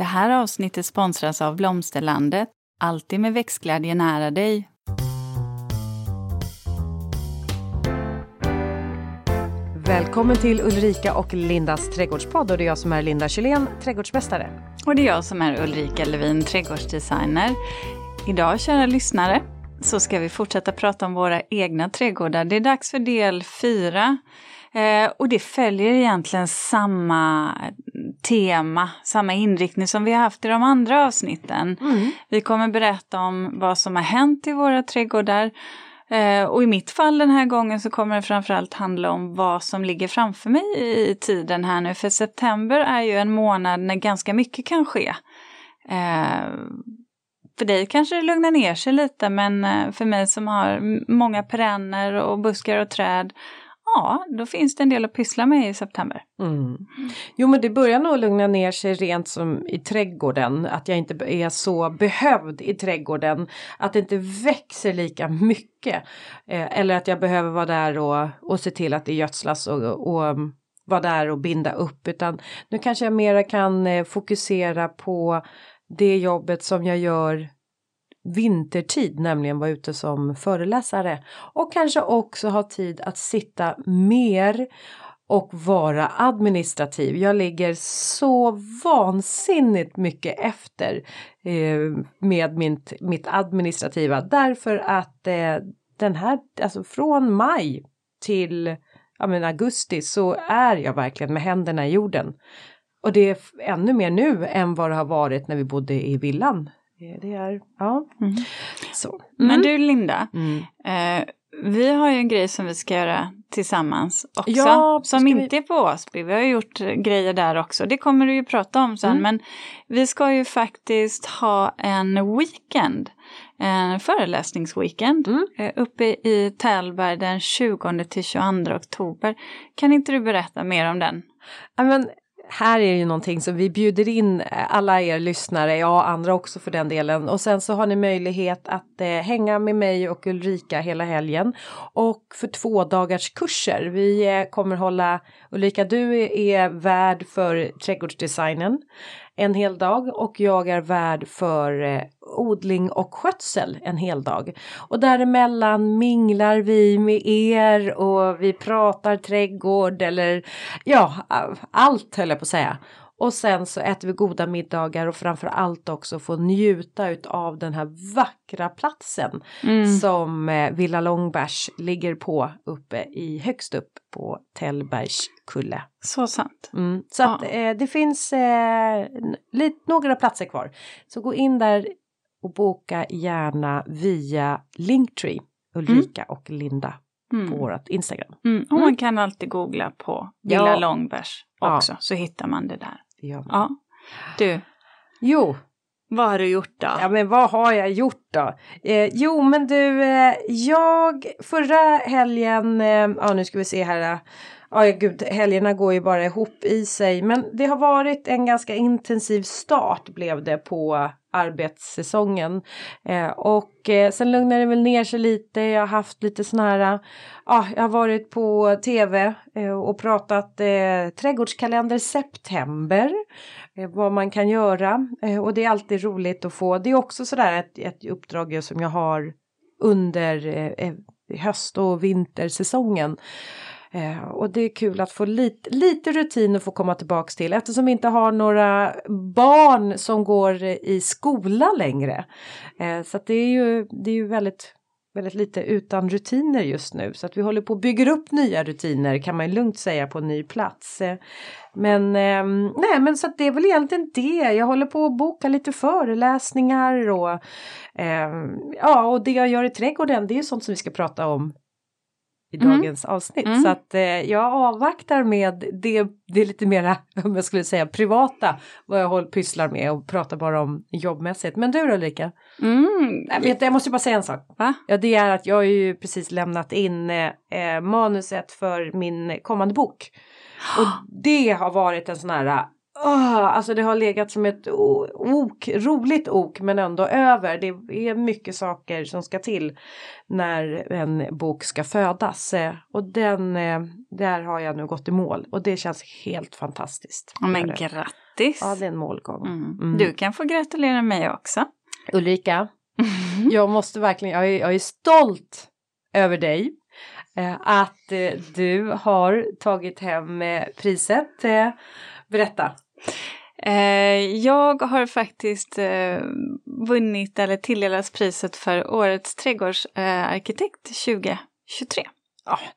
Det här avsnittet sponsras av Blomsterlandet. Alltid med växtglädje nära dig. Välkommen till Ulrika och Lindas trädgårdspodd och det är jag som är Linda Kylén, trädgårdsmästare. Och det är jag som är Ulrika Levin, trädgårdsdesigner. Idag, kära lyssnare, så ska vi fortsätta prata om våra egna trädgårdar. Det är dags för del fyra. Eh, och det följer egentligen samma tema, samma inriktning som vi har haft i de andra avsnitten. Mm. Vi kommer berätta om vad som har hänt i våra trädgårdar. Eh, och i mitt fall den här gången så kommer det framförallt handla om vad som ligger framför mig i tiden här nu. För september är ju en månad när ganska mycket kan ske. Eh, för dig kanske det lugnar ner sig lite men eh, för mig som har många perenner och buskar och träd ja, då finns det en del att pyssla med i september. Mm. Jo men det börjar nog lugna ner sig rent som i trädgården. Att jag inte är så behövd i trädgården. Att det inte växer lika mycket. Eh, eller att jag behöver vara där och, och se till att det gödslas och, och vara där och binda upp. Utan nu kanske jag mera kan eh, fokusera på det jobbet som jag gör vintertid, nämligen vara ute som föreläsare och kanske också ha tid att sitta mer och vara administrativ. Jag ligger så vansinnigt mycket efter eh, med mitt, mitt administrativa därför att eh, den här, alltså från maj till ja, men augusti så är jag verkligen med händerna i jorden. Och det är ännu mer nu än vad det har varit när vi bodde i villan det är, ja. Mm. Så. Mm. Men du Linda, mm. eh, vi har ju en grej som vi ska göra tillsammans också. Ja, som inte vi... är på Åsby. Vi har gjort grejer där också. Det kommer du ju prata om sen. Mm. Men vi ska ju faktiskt ha en weekend. En föreläsningsweekend mm. Eh, uppe i Tällberg den 20 till 22 oktober. Kan inte du berätta mer om den? Men här är ju någonting som vi bjuder in eh, alla er lyssnare, ja andra också för den delen. Och sen så har ni möjlighet att eh, hänga med mig och Ulrika hela helgen. Och för två dagars kurser. Vi eh, kommer hålla, Ulrika du är värd för trädgårdsdesignen en hel dag och jag är värd för eh, odling och skötsel en hel dag. Och däremellan minglar vi med er och vi pratar trädgård eller ja, allt höll jag på att säga. Och sen så äter vi goda middagar och framför allt också få njuta av den här vackra platsen mm. som eh, Villa Långbergs ligger på uppe i högst upp på Tällbergs kulle. Så sant. Mm. Så ja. att eh, det finns eh, lite, några platser kvar. Så gå in där och boka gärna via Linktree Ulrika mm. och Linda mm. på vårt Instagram. Mm. Och man mm. kan alltid googla på Villa ja. Långbergs också ja. så hittar man det där. Ja. ja. Du. Jo. Vad har du gjort då? Ja men vad har jag gjort då? Eh, jo men du, eh, jag förra helgen, eh, ja nu ska vi se här. Ja gud, helgerna går ju bara ihop i sig. Men det har varit en ganska intensiv start blev det på arbetssäsongen. Eh, och eh, sen lugnar det väl ner sig lite. Jag har haft lite sån här, eh, ja, ah, jag har varit på tv eh, och pratat eh, trädgårdskalender september. Eh, vad man kan göra eh, och det är alltid roligt att få. Det är också sådär ett, ett uppdrag som jag har under eh, eh höst och vintersäsongen. Eh, och det är kul att få lite, lite rutin och få komma tillbaks till eftersom vi inte har några barn som går i skola längre. Eh, så att det är ju, det är ju väldigt väldigt lite utan rutiner just nu så att vi håller på och bygger upp nya rutiner kan man lugnt säga på en ny plats. Eh, men eh, nej men så att det är väl egentligen det. Jag håller på att boka lite föreläsningar och eh, ja och det jag gör i trädgården det är sånt som vi ska prata om i mm. dagens avsnitt. Mm. Så att eh, jag avvaktar med det, det är lite mera, om jag skulle säga privata, vad jag håller, pysslar med och pratar bara om jobbmässigt. Men du då Ulrika? Mm. Jag, vet, jag måste bara säga en sak. Va? Ja, det är att jag har ju precis lämnat in eh, manuset för min kommande bok. Och det har varit en sån här Oh, alltså det har legat som ett ok, roligt ok men ändå över. Det är mycket saker som ska till när en bok ska födas. Eh, och den, eh, där har jag nu gått i mål och det känns helt fantastiskt. Men grattis! Ja, det är en målgång. Mm. Mm. Du kan få gratulera mig också. Ulrika, jag måste verkligen, jag är, jag är stolt över dig. Eh, att du har tagit hem priset. Eh, berätta. Eh, jag har faktiskt eh, vunnit eller tilldelats priset för Årets trädgårdsarkitekt 2023.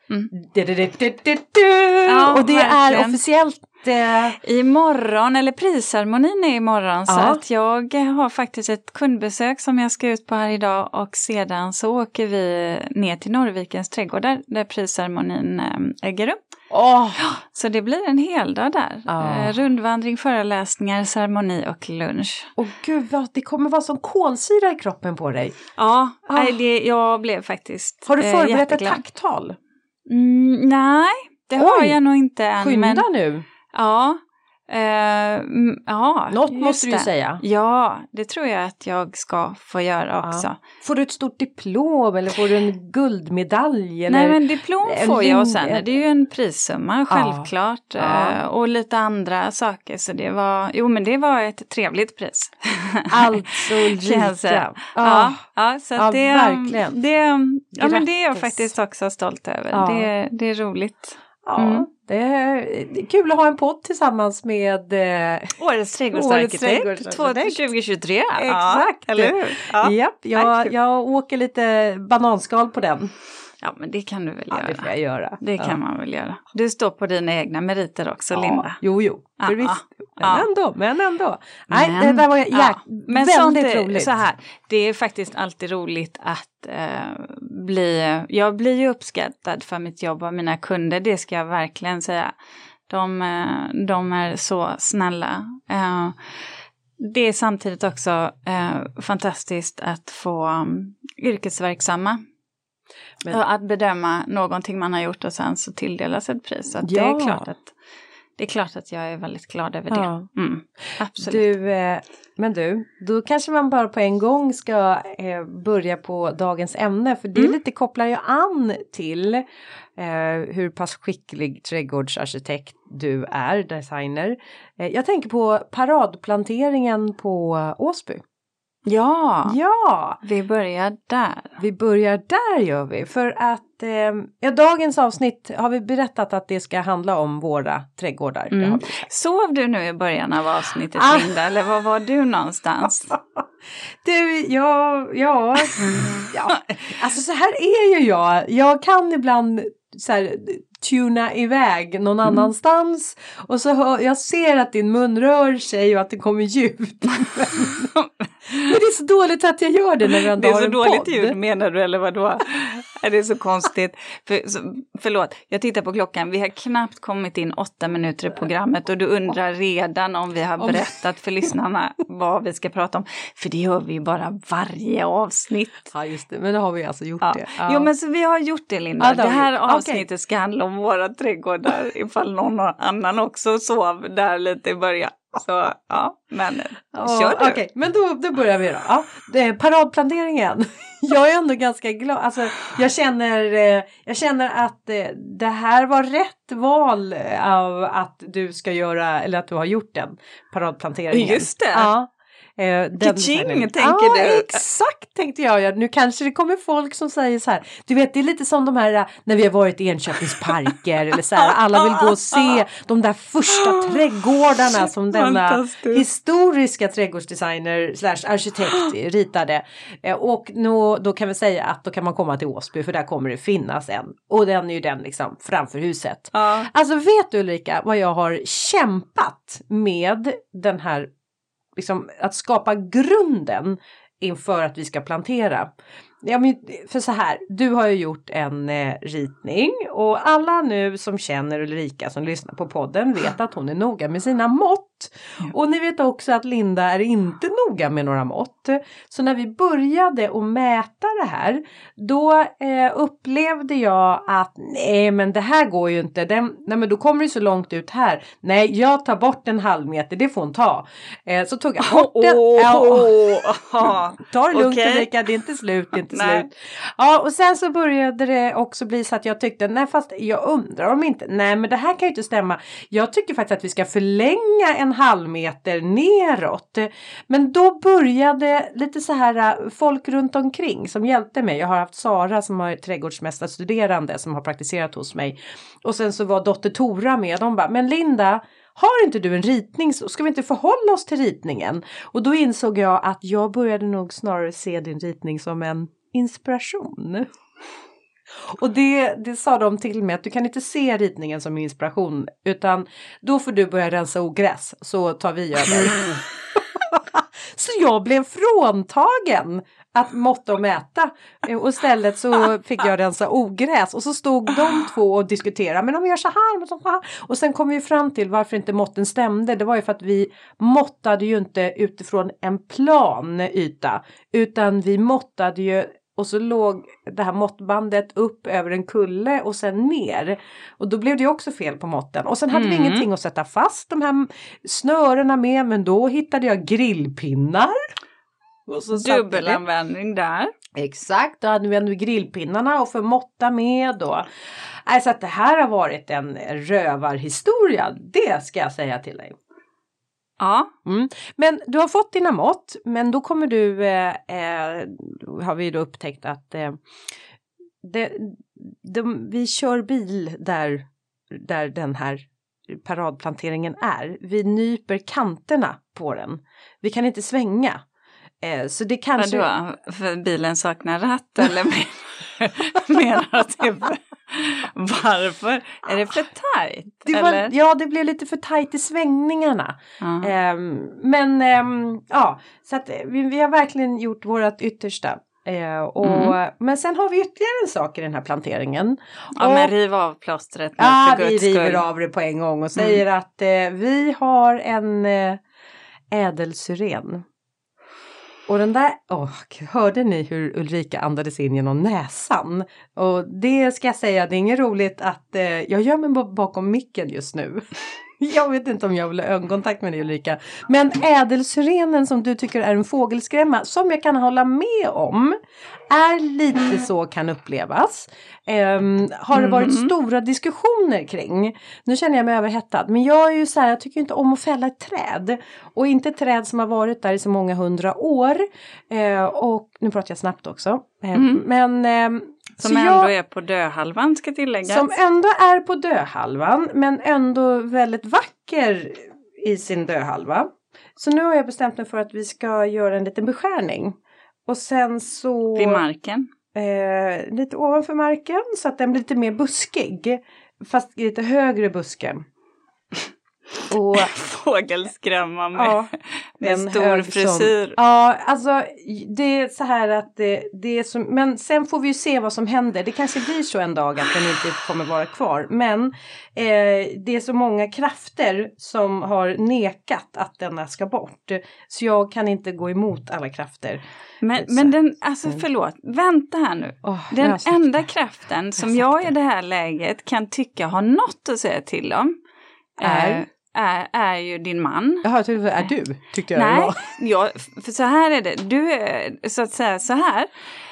Mm. Du, du, du, du, du, du. Ja, Och det är officiellt. Eh, Imorgon, eller prisceremonin är imorgon, så Ja. att jag har faktiskt ett kundbesök som jag ska ut på här idag och sedan så åker vi ner till Norrvikens trädgårdar där prisceremonin eh, äger rum. Åh, Så det blir en hel dag där. Eh, rundvandring, föreläsningar, ceremoni och lunch. Åh gud, vad, det kommer vara som kolsyra i kroppen på dig. Ja, nej, det, jag blev faktiskt Har du eh, förberett ett jätteglad. tacktal? Mm, nej, det har Oj, jag nog inte än. Skynda Men, nu. ja, eh, ja, Något måste du ju säga. Ja, det tror jag att jag ska få göra också. Får du ett stort diplom eller får du en guldmedalj? Eller? Nej men diplom får jag och sen är det ju en prissumma självklart. Ja. eh, Och lite andra saker så det var, jo men det var ett trevligt pris. Alltså. Ulrika. Ja, ja, så Ja, det, verkligen. Det, ja, men det är jag faktiskt också stolt över. Ja. Det, det är roligt. Ja, Mm. det, är, kul att ha en podd tillsammans med eh, Årets trädgårdsarkitekt trädgårdsarkitekt 2023. Exakt. eller hur? Ja. Japp, jag, jag åker lite bananskal på den. Ja, men det kan du väl Ja, göra. det får jag göra. Det kan ja. man väl göra. Du står på dina egna meriter också, Ja, Linda. Jo, jo, Ja, för visst. Men ja. ändå, men ändå. Nej, Men- det där var jäk- ja, Men sånt väldigt är, roligt. så här, det är faktiskt alltid roligt att eh, bli, jag blir ju uppskattad för mitt jobb av mina kunder, det ska jag verkligen säga. De, eh, de är så snälla. Eh, det är samtidigt också eh, fantastiskt att få um, yrkesverksamma. Men- Att bedöma någonting man har gjort och sen så tilldelas ett pris. Så att det, Ja. är klart att, det är klart att jag är väldigt glad över Ja. det. Mm, absolut. Du, eh, men du, då kanske man bara på en gång ska eh, börja på dagens ämne för det Mm. lite kopplar ju an till eh, hur pass skicklig trädgårdsarkitekt du är, designer. Jag tänker på paradplanteringen på Åsby. Ja, Ja, vi börjar där. vi börjar där gör vi. För att eh, ja, dagens avsnitt har vi berättat att det ska handla om våra trädgårdar. Mm. Sov du nu i början av avsnittet Ah. Linda, eller var var du någonstans? Du, ja, ja, ja, alltså så här är ju jag. Jag kan ibland så här tuna iväg någon Mm. annanstans och så hör, jag ser att din mun rör sig och att det kommer ljud. Men det är så dåligt att jag gör det när vi ändå Det är har så en dåligt podd. ljud menar du eller vadå? Det är så konstigt? För, så, förlåt, jag tittar på klockan. Vi har knappt kommit in åtta minuter i programmet och du undrar redan om vi har berättat för lyssnarna vad vi ska prata om. För det gör vi ju bara varje avsnitt. Ja just det, men då har vi alltså gjort Ja. det. Jo men så vi har gjort det Linda. Ja, det har det här avsnittet ska handla om våra trädgårdar ifall någon annan också sov där lite i början. Så ja, men Ja, kör du. Okej, men då, då börjar vi då. Ja, paradplanteringen. Jag är ändå ganska glad. Alltså, jag, känner, eh, jag känner att eh, det här var rätt val av att du ska göra, eller att du har gjort den paradplanteringen. Just det. Ja. Eh, den designen. tänker ja, du. exakt tänkte jag. Ja, nu kanske det kommer folk som säger så här. Du vet det är lite som de här eh, när vi har varit i Enköpings parker eller så här. Alla vill gå och se de där första trädgårdarna som denna historiska trädgårdsdesigner slash arkitekt ritade. Eh, Och nå, då kan vi säga att då kan man komma till Åsby för där kommer det finnas en. Och den är ju den liksom framför huset. Ja. Alltså vet du Ulrika vad jag har kämpat med den här, liksom att skapa grunden inför att vi ska plantera. Ja, men, för så här, du har ju gjort en eh, ritning och alla nu som känner Ulrika som lyssnar på podden vet att hon är noga med sina mått. Och ni vet också att Linda är inte noga med några mått. Så när vi började att mäta det här då eh, upplevde jag att nej men det här går ju inte. Den, nej men då kommer det så långt ut här. Nej jag tar bort en halv meter, det får hon ta. Eh, så tog jag bort den. Ja, och- Åh, Ta det lugnt Okej. Ulrika, det är inte slut, det är inte slut. Ja, och sen så började det också bli så att jag tyckte, nej fast jag undrar om inte, nej men det här kan ju inte stämma. Jag tycker faktiskt att vi ska förlänga en halv meter neråt. Men då började lite så här äh, folk runt omkring som hjälpte mig. Jag har haft Sara som har trädgårdsmästarstuderande som har praktiserat hos mig. Och sen så var dotter Tora med. De bara, men Linda, har inte du en ritning så ska vi inte förhålla oss till ritningen? Och då insåg jag att jag började nog snarare se din ritning som en inspiration. Och det, det sa de till mig att du kan inte se ritningen som inspiration utan då får du börja rensa ogräs så tar vi över. så jag blev fråntagen att måtta och mäta. Och istället så fick jag rensa ogräs. Och så stod de två och diskuterade men om vi gör så här och så här. Och sen kom vi fram till varför inte måtten stämde. Det var ju för att vi måttade ju inte utifrån en plan yta utan vi måttade ju och så låg det här måttbandet upp över en kulle och sen ner. Och då blev det också fel på måtten. Och sen hade vi Mm. ingenting att sätta fast de här snörena med men då hittade jag grillpinnar. Och så satte vi- Dubbelanvändning där. Exakt, då använde vi grillpinnarna och för måtta med och alltså att det här har varit en rövarhistoria, det ska jag säga till dig. Ja, Mm. Men du har fått dina mått, men då kommer du, eh, eh, har vi då upptäckt att eh, det, de, vi kör bil där, där den här paradplanteringen är. Vi nyper kanterna på den. Vi kan inte svänga. Eh, så det kanske... vadå? För bilen saknar ratt eller men- menar du att det Varför? Är det för tajt? Det var, ja, det blev lite för tajt i svängningarna. Ja. Ehm, men ehm, ja, så att eh, vi, vi har verkligen gjort vårt yttersta. Eh, och, Mm. Men sen har vi ytterligare en sak i den här planteringen. ja, och- men riv av plåstret nu Ja, för vi guds river skull. av det på en gång och säger att eh, vi har en eh, ädelsyren. Och den där, åh, hörde ni hur Ulrika andades in genom näsan? Och det ska jag säga, det är inget roligt att eh, jag gömmer mig bakom micken just nu. Jag vet inte om jag vill ha ögonkontakt med dig Ulrika. Men ädelsyrenen som du tycker är en fågelskrämma, som jag kan hålla med om, är lite så kan upplevas. Ehm, har det varit Mhm. stora diskussioner kring. Nu känner jag mig överhettad. Men jag är ju så här, jag tycker inte om att fälla ett träd. Och inte ett träd som har varit där i så många hundra år. Eh, och nu pratar jag snabbt också. Eh, Mm. Men ehm, Som ändå jag- är på döhalvan ska tilläggas. som ändå är på döhalvan men ändå väldigt vacker i sin döhalva. Så nu har jag bestämt mig för att vi ska göra en liten beskärning. Och sen så Vid marken. eh, lite ovanför marken så att den blir lite mer buskig. Fast lite högre buske. Och Fågelskrämma med, ja, med en stor frisyr. sån. Ja, alltså det är så här att det, det är som, men sen får vi ju se vad som händer. Det kanske blir så en dag att den inte kommer vara kvar. Men eh, det är så många krafter som har nekat att denna ska bort. Så jag kan inte gå emot alla krafter. Men, Så. men den, alltså Mm. förlåt, vänta här nu. Har Den jag enda kraften som sagt jag i det. det här läget kan tycka har något att säga till om Är? Är, är ju din man. Jaha, jag det var, är du? Tyckte jag det Nej, var. jag, för så här är det. Du är så att säga så här.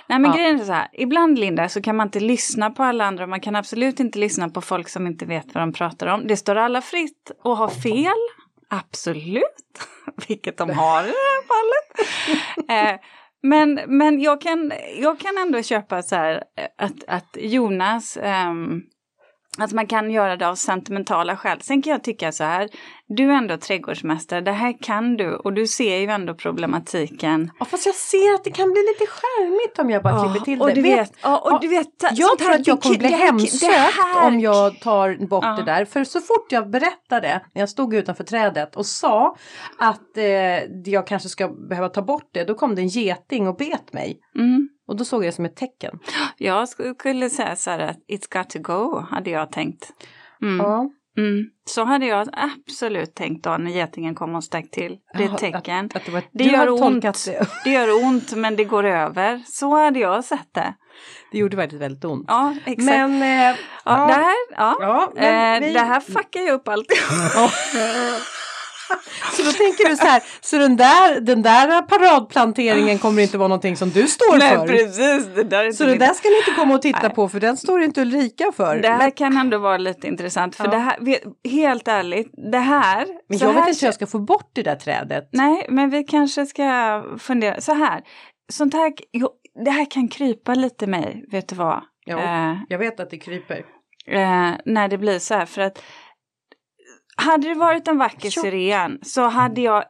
Nej men Ja. grejen är så här. Ibland Linda så kan man inte lyssna på alla andra. Man kan absolut inte lyssna på folk som inte vet vad de pratar om. Det står alla fritt att ha fel. Absolut. Vilket de har i det här fallet. eh, men men jag, kan, jag kan ändå köpa så här eh, att, att Jonas ehm, att man kan göra det av sentimentala skäl. Sen kan jag tycka så här, du är ändå trädgårdsmästare, det här kan du och du ser ju ändå problematiken. Ja, fast jag ser att det kan bli lite skärmigt om jag bara Ja, klipper till och det. du vet, ja, och du vet, Jag tror att jag kommer bli hemsökt om jag tar bort Ja. det där. För så fort jag berättade när jag stod utanför trädet och sa att eh, jag kanske ska behöva ta bort det. Då kom det en geting och bet mig. Mm. Och då såg jag det som ett tecken. Jag skulle säga så här att it's got to go, hade jag tänkt. Mm. Ja. Mm. Så hade jag absolut tänkt då när getingen kom och stack till. Det är ett tecken. Att, att det var, Det gör ont. Det. Det gör ont men det går över. Så hade jag sett det. det gjorde faktiskt väldigt ont. Ja, exakt. Men, eh, ja, Det här, ja. ja, eh, vi- det här fuckar ju upp allt. Så då tänker du så här, så den där, den där paradplanteringen kommer inte vara någonting som du står Nej, för. precis. Det där är Så det där ska ni inte komma och titta på för den står inte Ulrika för. Det här kan ändå vara lite intressant för Ja. det här, vet- helt ärligt, det här. Men jag vet här inte hur jag ska få bort det där trädet. Nej, men vi kanske ska fundera så här. Sånt här, jo, det här kan krypa lite mig, vet du vad? Ja. Eh, Jag vet att det kryper. eh, när det blir så här för att hade det varit en vacker syren så hade jag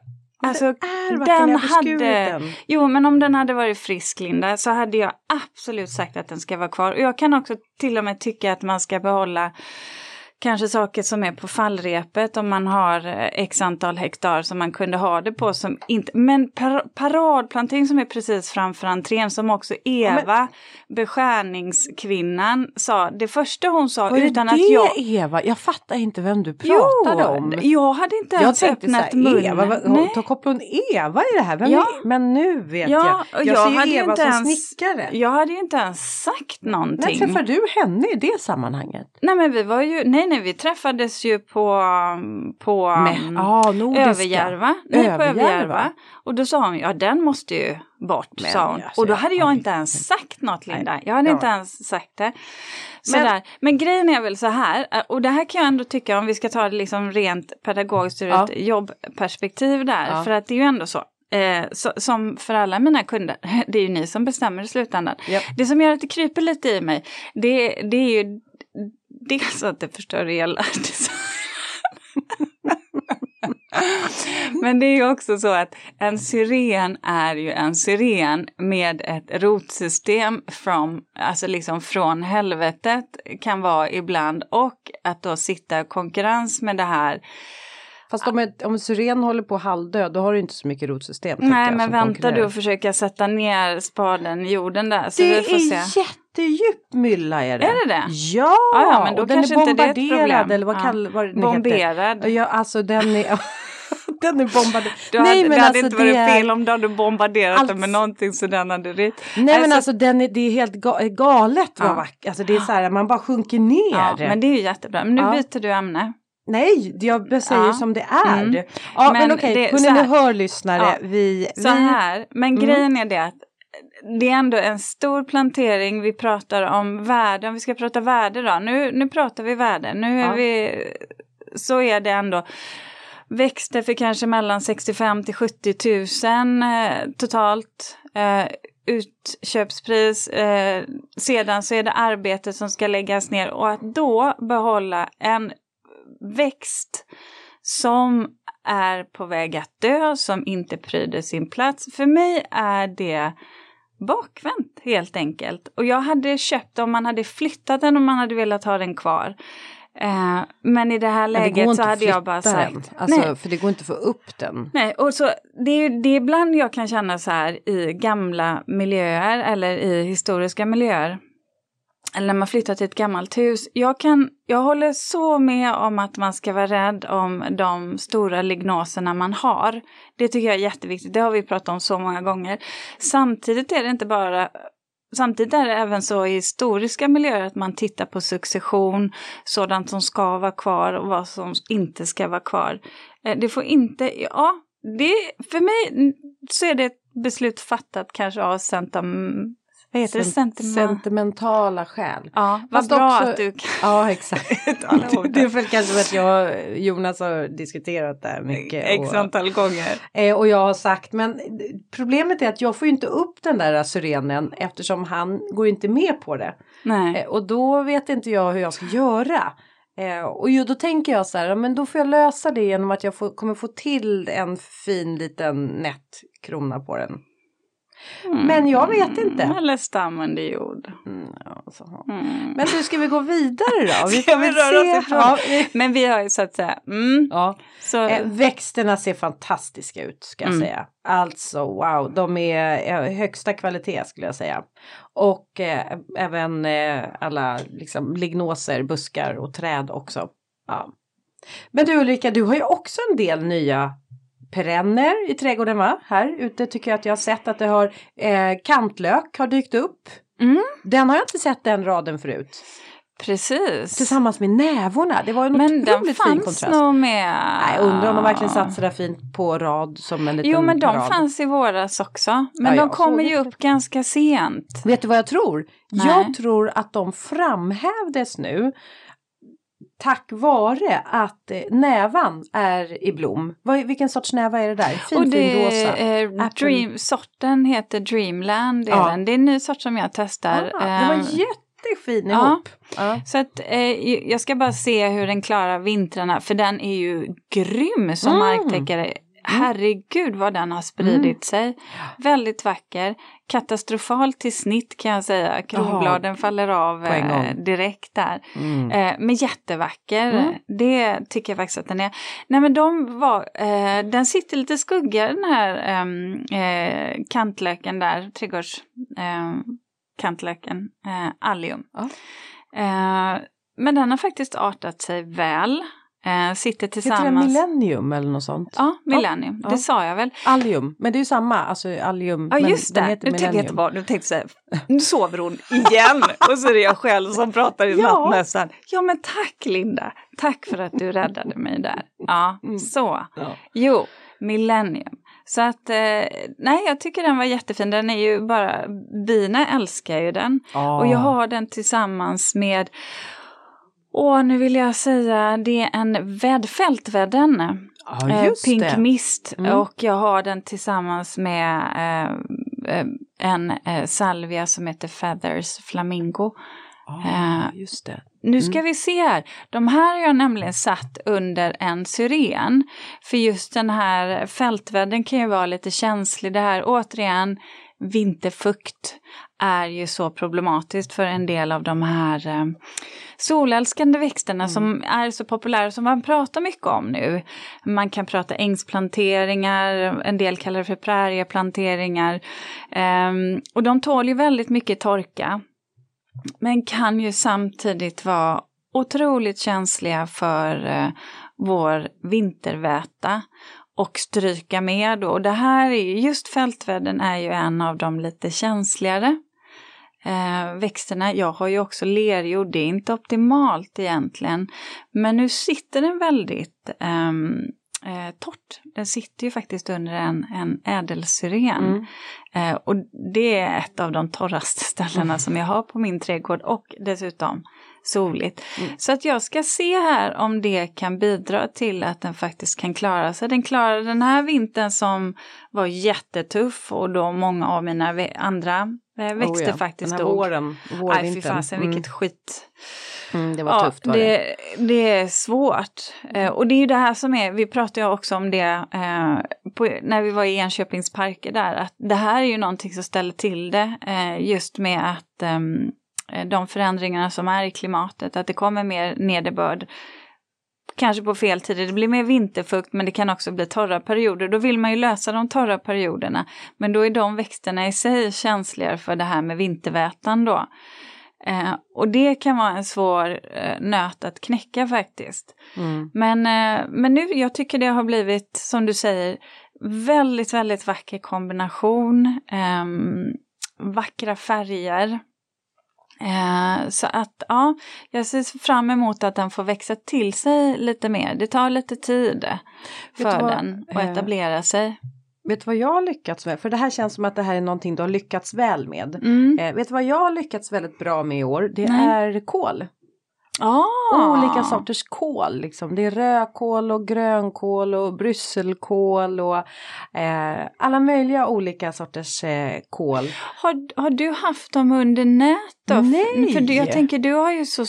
Alltså, är den jag hade... den. Jo, men om den hade varit frisk, Linda, så hade jag absolut sagt att den ska vara kvar. Och jag kan också till och med tycka att man ska behålla kanske saker som är på fallrepet om man har eh, x antal hektar som man kunde ha det på. Som inte, men par, paradplantering som är precis framför entrén som också Eva, beskärningskvinnan, sa. Det första hon sa Var utan det att jag... Eva? Jag fattar inte vem du pratade om. jag hade inte Jag ens öppnat munnen. Eva, då kopplar hon Eva i det här. Vem Ja. är, men nu vet Ja, jag. Jag, jag ser hade ju Eva inte som ens- snickare. Jag hade ju inte ens sagt När någonting. träffade du henne i det sammanhanget? Nej men vi var ju, nej nej vi träffades ju på, på Med, um, ja, nordiska. Överjärva. Nej, på Överjärva. Överjärva. Och då sa hon, ja den måste ju bort, Men, sa hon. alltså, och då jag hade jag hade inte ens sagt något Linda. Jag hade ja. inte ens sagt det. Men- Sådär. Men, grejen är väl så här, eh, och det här kan jag ändå tycka om vi ska ta det liksom rent pedagogiskt ur Ja. ett jobbperspektiv där. Ja. För att det är ju ändå så. Eh, så, som för alla mina kunder, det är ju ni som bestämmer i slutändan. Japp. Det som gör att det kryper lite i mig, det, det är ju dels att det förstör hela Men det är ju också så att en syren är ju en syren med ett rotsystem från, alltså liksom från helvetet kan vara ibland och att då sitta i konkurrens med det här. Fast om, ett, om syren håller på halvdö då har du inte så mycket rotsystem. Nej jag, men vänta du och försöka sätta ner spaden i jorden där så Det vi får se. är jättedjup mylla är det. Är det det? Ja, Ja, ja, men då och den kanske är inte det är ett bombarderad problem. eller vad, Ja. kall, vad den heter. Bomberad. Ja, alltså den är, den är bombarderad. Du hade, Nej, men det hade alltså, inte varit det är- fel om du hade bombarderat Allt- den med någonting så den hade rit. Nej men Alltså- alltså den är, det är helt ga, galet vad Ja. vackert. Alltså det är så här man bara sjunker ner. Ja, men det är ju jättebra. Men nu Ja. byter du ämne. Nej, jag säger Ja. som det är. Mm. Ja men, Men okej, så ni hör lyssnare. Ja. Vi, Så vi, här, men Mm. grejen är det att det är ändå en stor plantering. Vi pratar om värde, om vi ska prata värde då. Nu, nu pratar vi värde. Nu är Ja. vi, så är det ändå växter för kanske mellan 65 till 70 000 eh, totalt. Eh, utköpspris. Eh, sedan så är det arbete som ska läggas ner och att då behålla en växt som är på väg att dö, som inte pryder sin plats. För mig är det bakvänt helt enkelt. Och jag hade köpt om man hade flyttat den och man hade velat ha den kvar. Eh, men i det här det läget inte så hade jag bara sagt den. Alltså, nej. För det går inte att få upp den. Nej, och så det är, det är ibland jag kan känna så här i gamla miljöer eller i historiska miljöer. Eller när man flyttar till ett gammalt hus. Jag, kan, jag håller så med om att man ska vara rädd om de stora lignoserna man har. Det tycker jag är jätteviktigt. Det har vi pratat om så många gånger. Samtidigt är det inte bara Samtidigt är det även så i historiska miljöer att man tittar på succession, sådant som ska vara kvar och vad som inte ska vara kvar. Eh, det får inte, ja, det, för mig så är det ett beslut fattat kanske av centam, vad heter det? Sen- Sentima, Sentimentala skäl. ja, vad bra också- att du kan Ja exakt. det är väl kanske för att jag och Jonas har diskuterat det här mycket. X och- antal gånger. Eh, och jag har sagt, men problemet är att jag får ju inte upp den där syrenen eftersom han går inte med på det. Nej. Eh, och då vet inte jag hur jag ska göra. Eh, och ju, då tänker jag så här, men då får jag lösa det genom att jag får, kommer få till en fin liten nätt krona på den. Men jag vet inte. Eller stammande jord. Mm, ja, så. Mm. Men nu ska vi gå vidare då? Vi Ska vi röra se. oss ifrån Ja? Men vi har ju så att säga, mm, ja. så, Eh, växterna ser fantastiska ut ska jag Mm. säga. Alltså wow, de är eh, högsta kvalitet skulle jag säga. Och eh, även eh, alla liksom, lignoser, buskar och träd också. Ja. Men du Ulrika, du har ju också en del nya perenner i trädgården va? Här ute tycker jag att jag har sett att det har eh, kantlök har dykt upp. Mm. Den har jag inte sett den raden förut. Precis. Tillsammans med nävorna. Det var en men den otroligt fin fanns kontrast. nog med. Nej, undrar om de verkligen satt sådär fint på rad som en liten Jo, men de parad. fanns i våras också. Men Ja, de kommer ju upp ganska sent. Vet du vad jag tror? Nej. Jag tror att de framhävdes nu tack vare att eh, nävan är i blom. Vad, vilken sorts näva är det där? Fin, och fin det rosa. är Apple. dream, sorten heter Dreamland. Är Ja. den. Det är en ny sort som jag testar. Ah, den var Ehm, jättefin ja. ihop. Ja. Så att eh, jag ska bara se hur den klarar vintrarna, för den är ju grym som Mm. marktäckare. Herregud vad den har spridit Mm. sig. Väldigt vacker. Katastrofalt till snitt kan jag säga. Kronbladen faller av eh, direkt där. Mm. Eh, men jättevacker. Mm. Det tycker jag faktiskt att den är. Nej men de var, eh, den sitter lite skugga den här ehm, eh, kantlöken där, trädgårds... Eh, kantlöken, eh, allium. Ja. Men den har faktiskt artat sig väl. Eh, sitter Heter det tillsammans. millennium eller något sånt? Ja, millennium. Ja. Det sa jag väl. Allium, men det är ju samma, alltså allium. Ja just det. Nu tänkte jag bara, nu tänkte jag så här, nu sover hon igen och så är det jag själv som pratar i Ja. nattmössan. Ja men tack Linda, tack för att du räddade mig där. Ja, Mm. så. Ja. Jo, Millennium. Så att, eh, nej jag tycker den var jättefin, den är ju bara, bina älskar ju den. Och jag har den tillsammans med, åh nu vill jag säga, det är en vädd, fältvädden. ja, Eh, Pink det. Mist Mm. och jag har den tillsammans med eh, eh, en eh, salvia som heter Feathers Flamingo. Ah, Eh, just det. Nu ska vi se här, de här har jag nämligen satt under en syren. För just den här fältvädden kan ju vara lite känslig. Det här återigen, vinterfukt är ju så problematiskt för en del av de här eh, solälskande växterna som är så populära som man pratar mycket om nu. Man kan prata ängsplanteringar, en del kallar det för prärieplanteringar. Ehm, och de tål ju väldigt mycket torka. Men kan ju samtidigt vara otroligt känsliga för eh, vår vinterväta och stryka med. då. Och det här är ju, just fältvädden är ju en av de lite känsligare eh, växterna. Jag har ju också lerjord, det är inte optimalt egentligen. Men nu sitter den väldigt ehm, eh, torrt. Den sitter ju faktiskt under en, en ädelsyren. Mm. Eh, och det är ett av de torraste ställena som jag har på min trädgård och dessutom soligt. Mm. Så att jag ska se här om det kan bidra till att den faktiskt kan klara sig. Den klarade den här vintern som var jättetuff och då många av mina andra eh, växter Oh ja, faktiskt Den här dog. våren, Nej fy vårvintern. fasen vilket skit. Mm, det var Ja, tufft var det. det, det är svårt. Eh, och det är ju det här som är, vi pratade ju också om det eh, på, när vi var i Enköpings parker där, att det här är ju någonting som ställer till det eh, just med att ehm, eh, de förändringarna som är i klimatet, att det kommer mer nederbörd. Kanske på fel tider, det blir mer vinterfukt men det kan också bli torra perioder. Då vill man ju lösa de torra perioderna. Men då är de växterna i sig känsligare för det här med vintervätan då. Eh, och det kan vara en svår eh, nöt att knäcka faktiskt. Mm. Men, eh, men nu, jag tycker det har blivit, som du säger, väldigt, väldigt vacker kombination. ehm, vackra färger. Eh, så att ja, jag ser fram emot att den får växa till sig lite mer. Det tar lite tid för vad, den att eh, etablera sig. Vet du vad jag har lyckats med? För det här känns som att det här är någonting du har lyckats väl med. Mm. Eh, vet du vad jag har lyckats väldigt bra med i år? Det Nej. är kål. Ah. Olika sorters kål. Liksom. Det är rödkål och grönkål och brysselkål och eh, alla möjliga olika sorters eh, kål. Har, har du haft dem under nät då? Nej. För du, jag tänker du har ju så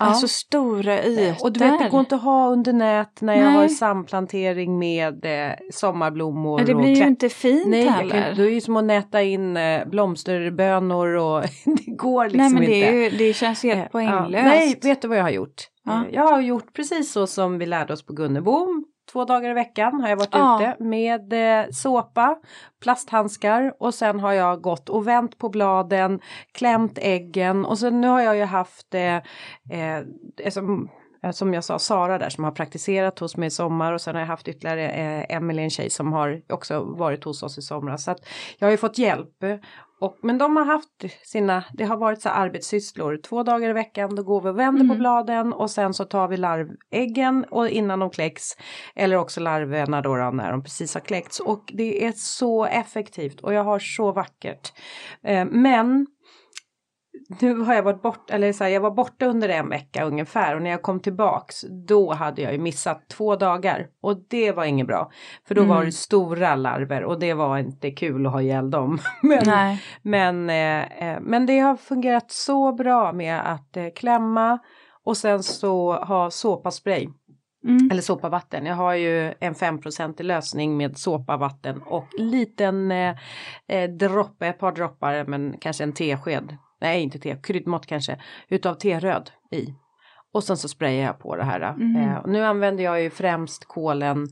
Ja. alltså stora ytor. Och du vet, det går inte att ha under nät när jag Nej. har samplantering med eh, sommarblommor. Ja, det och blir ju klätt- inte fint Nej, jag heller. kan, det är ju som att näta in eh, blomsterbönor och det går liksom Nej men inte. det, är ju, det känns Eh, helt ja. poänglöst. Nej, vet du vad jag har gjort? Ja. Eh, Jag har gjort precis så som vi lärde oss på Gunnebo. Två dagar i veckan har jag varit Ja. ute med eh, såpa, plasthandskar och sen har jag gått och vänt på bladen, klämt äggen och sen nu har jag ju haft eh, eh, det som, eh, som jag sa, Sara där som har praktiserat hos mig i sommar och sen har jag haft ytterligare eh, Emelie, en tjej som har också varit hos oss i somras. Så att jag har ju fått hjälp och, men de har haft sina, det har varit så arbetssysslor. Två dagar i veckan då går vi och vänder på bladen och sen så tar vi larväggen och innan de kläcks. Eller också larverna då, då när de precis har kläckts. Och det är så effektivt och jag har så vackert. Eh, men nu har jag varit borta, eller så här, jag var borta under en vecka ungefär och när jag kom tillbaks då hade jag ju missat två dagar och det var inget bra. För då Mm. var det stora larver och det var inte kul att ha ihjäl dem. men, Nej. men, eh, eh, men det har fungerat så bra med att eh, klämma och sen så ha såpaspray. Mm. Eller såpavatten. Jag har ju en 5 i lösning med såpavatten och liten eh, eh, droppe, ett par droppar men kanske en tesked. Nej inte te, kryddmått kanske. Utav teröd i. Och sen så sprayar jag på det här. Mm. Eh, nu använder jag ju främst kolen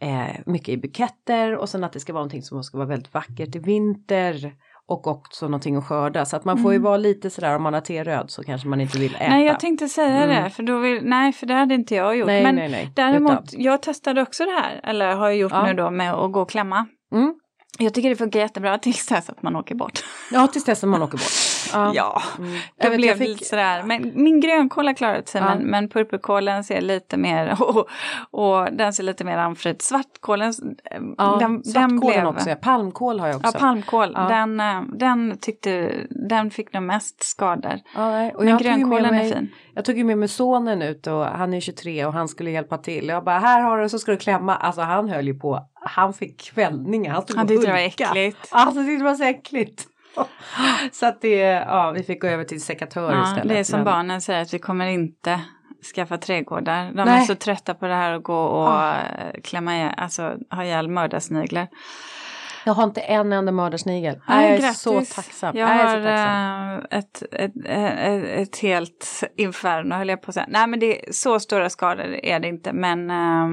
eh, mycket i buketter och sen att det ska vara någonting som ska vara väldigt vackert i vinter. Och också någonting att skörda. Så att man får ju Mm. vara lite sådär om man har teröd så kanske man inte vill äta. Nej, jag tänkte säga Mm. det, för då vill, nej, för det hade inte jag gjort. nej, Men nej, nej. däremot, Utan- jag testade också det här, eller har gjort Ja. nu då med att gå och klämma. Mm. Jag tycker det funkar jättebra tills dess att man åker bort. Ja tills dess att man åker bort. Ja. Ja, Mm. Jag blev jag det fick- lite sådär. Men min grönkål har klarat sig, Ja. men, men purpurkålen ser lite mer, och, och den ser lite mer anfrit. Svartkålen, eh, Ja, den, den svartkålen blev... också, ja. palmkål har jag också. Ja, palmkål. Den, eh, den tyckte, den fick nog mest skador. Ja. Och Men grönkålen mig, är fin. Jag tog ju med mig sonen ut och han är 23 och han skulle hjälpa till. Jag bara här har du så ska du klämma. Alltså han höll ju på, han fick kvällningar. Han Han tyckte det var äckligt. Alltså det var så äckligt. Så att det, ja vi fick gå över till sekatör Ja, istället. det är som Men- barnen säger att vi kommer inte skaffa trädgårdar. De är Nej. så trötta på det här att gå och Ah. eh, klämma alltså ha ihjäl mördarsniglar. Jag har inte en enda mördarsnigel. Nej, jag är grattis. så tacksam. Jag jag har tacksam. eh, ett, ett, ett, ett helt inferno höll jag på att säga. Nej men det är så stora skador är det inte men,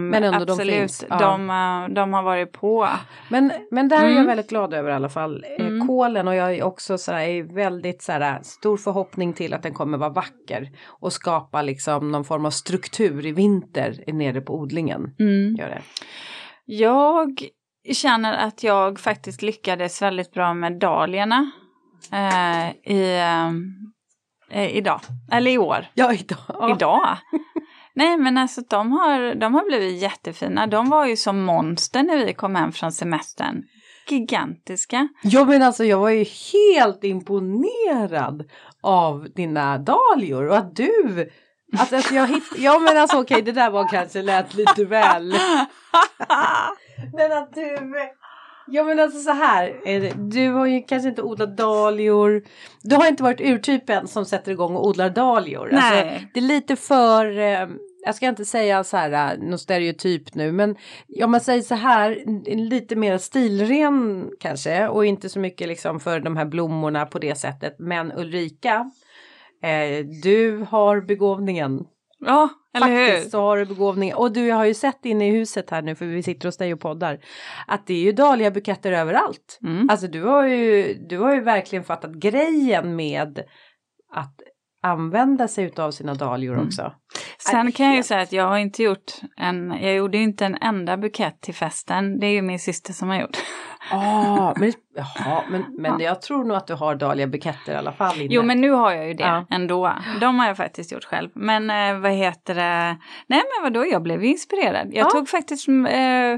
men ändå, de absolut finns. Ja. de, eh, de har varit på. Men, men där är jag Mm. väldigt glad över i alla fall. Eh, Mm. Kålen och jag är också så här, är väldigt så här, stor förhoppning till att den kommer vara vacker. Och skapa liksom någon form av struktur i vinter nere på odlingen. Mm. Gör det. Jag känner att jag faktiskt lyckades väldigt bra med dahlierna eh, i, eh, idag, eller i år. Ja, idag. Idag? Nej men alltså de har, de har blivit jättefina. De var ju som monster när vi kom hem från semestern. Gigantiska. Ja men alltså jag var ju helt imponerad av dina dahlior och att du Alltså, alltså jag hitt... Ja men alltså okej det där var kanske lät lite väl Men att du Ja men alltså så här. Du har ju kanske inte odlat dahlior. Du har inte varit urtypen som sätter igång och odlar dahlior. Alltså, Nej. Det är lite för eh, Jag ska inte säga så här eh, någon stereotyp nu men om man säger så här lite mer stilren kanske och inte så mycket liksom för de här blommorna på det sättet. Men Ulrika eh, du har begåvningen. Ja, eller Faktiskt hur? så har du begåvning. Och du jag har ju sett inne i huset här nu för vi sitter hos dig och poddar. Att det är ju dahliabuketter överallt. Mm. Alltså du har ju, du har ju verkligen fattat grejen med att använda sig utav sina dahlior Mm. också. Sen kan jag ju säga att jag har inte gjort en, jag gjorde ju inte en enda bukett till festen. Det är ju min syster som har gjort. Ah, men, jaha, men, men jag tror nog att du har dahliabuketter i alla fall inne. Jo men nu har jag ju det Ja. ändå. De har jag faktiskt gjort själv. Men eh, vad heter det? Nej men vadå, jag blev inspirerad. Jag Ja. tog faktiskt eh,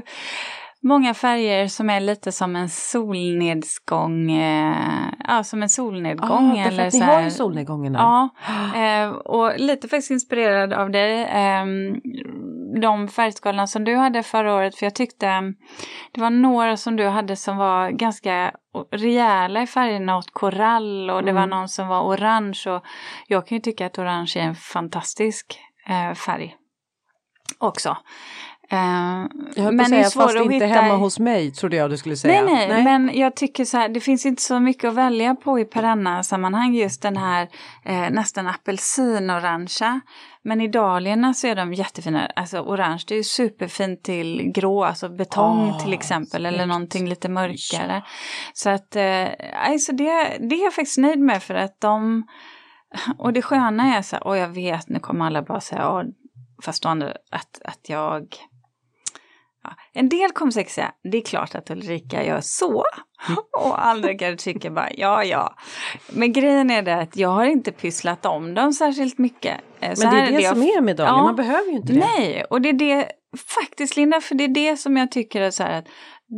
många färger som är lite som en solnedgång. Eh, ja, som en solnedgång. ah, därför eller att ni har ju solnedgången där. Ja, eh, och lite faktiskt inspirerad av dig. Eh, de färgskalorna som du hade förra året, för jag tyckte det var några som du hade som var ganska rejäla i färgerna åt korall och det var Mm. någon som var orange och jag kan ju tycka att orange är en fantastisk eh, färg också. Eh, Jag höll men är säga svårt fast att inte hitta hemma hos mig trodde jag du skulle säga. Nej, nej, men jag tycker så här, det finns inte så mycket att välja på i perenna-sammanhang. Just den här eh, nästan apelsinorangea. Men i dahlierna så är de jättefina. Alltså orange, det är ju superfint till grå, alltså betong Ah, till exempel. Eller någonting lite mörkare. Så att, eh, alltså det, det är jag faktiskt nöjd med för att de... Och det sköna är så här, och jag vet, nu kommer alla bara säga, ja, fast andra, att, att jag En del kommer säkert säga, det är klart att Ulrika gör så. Och andra kanske tycker bara, ja ja. Men grejen är det att jag har inte pysslat om dem särskilt mycket. Eh, så Men det är det, det som är medaljen, ja, man behöver ju inte det. Nej, och det är det faktiskt Linda, för det är det som jag tycker är så här att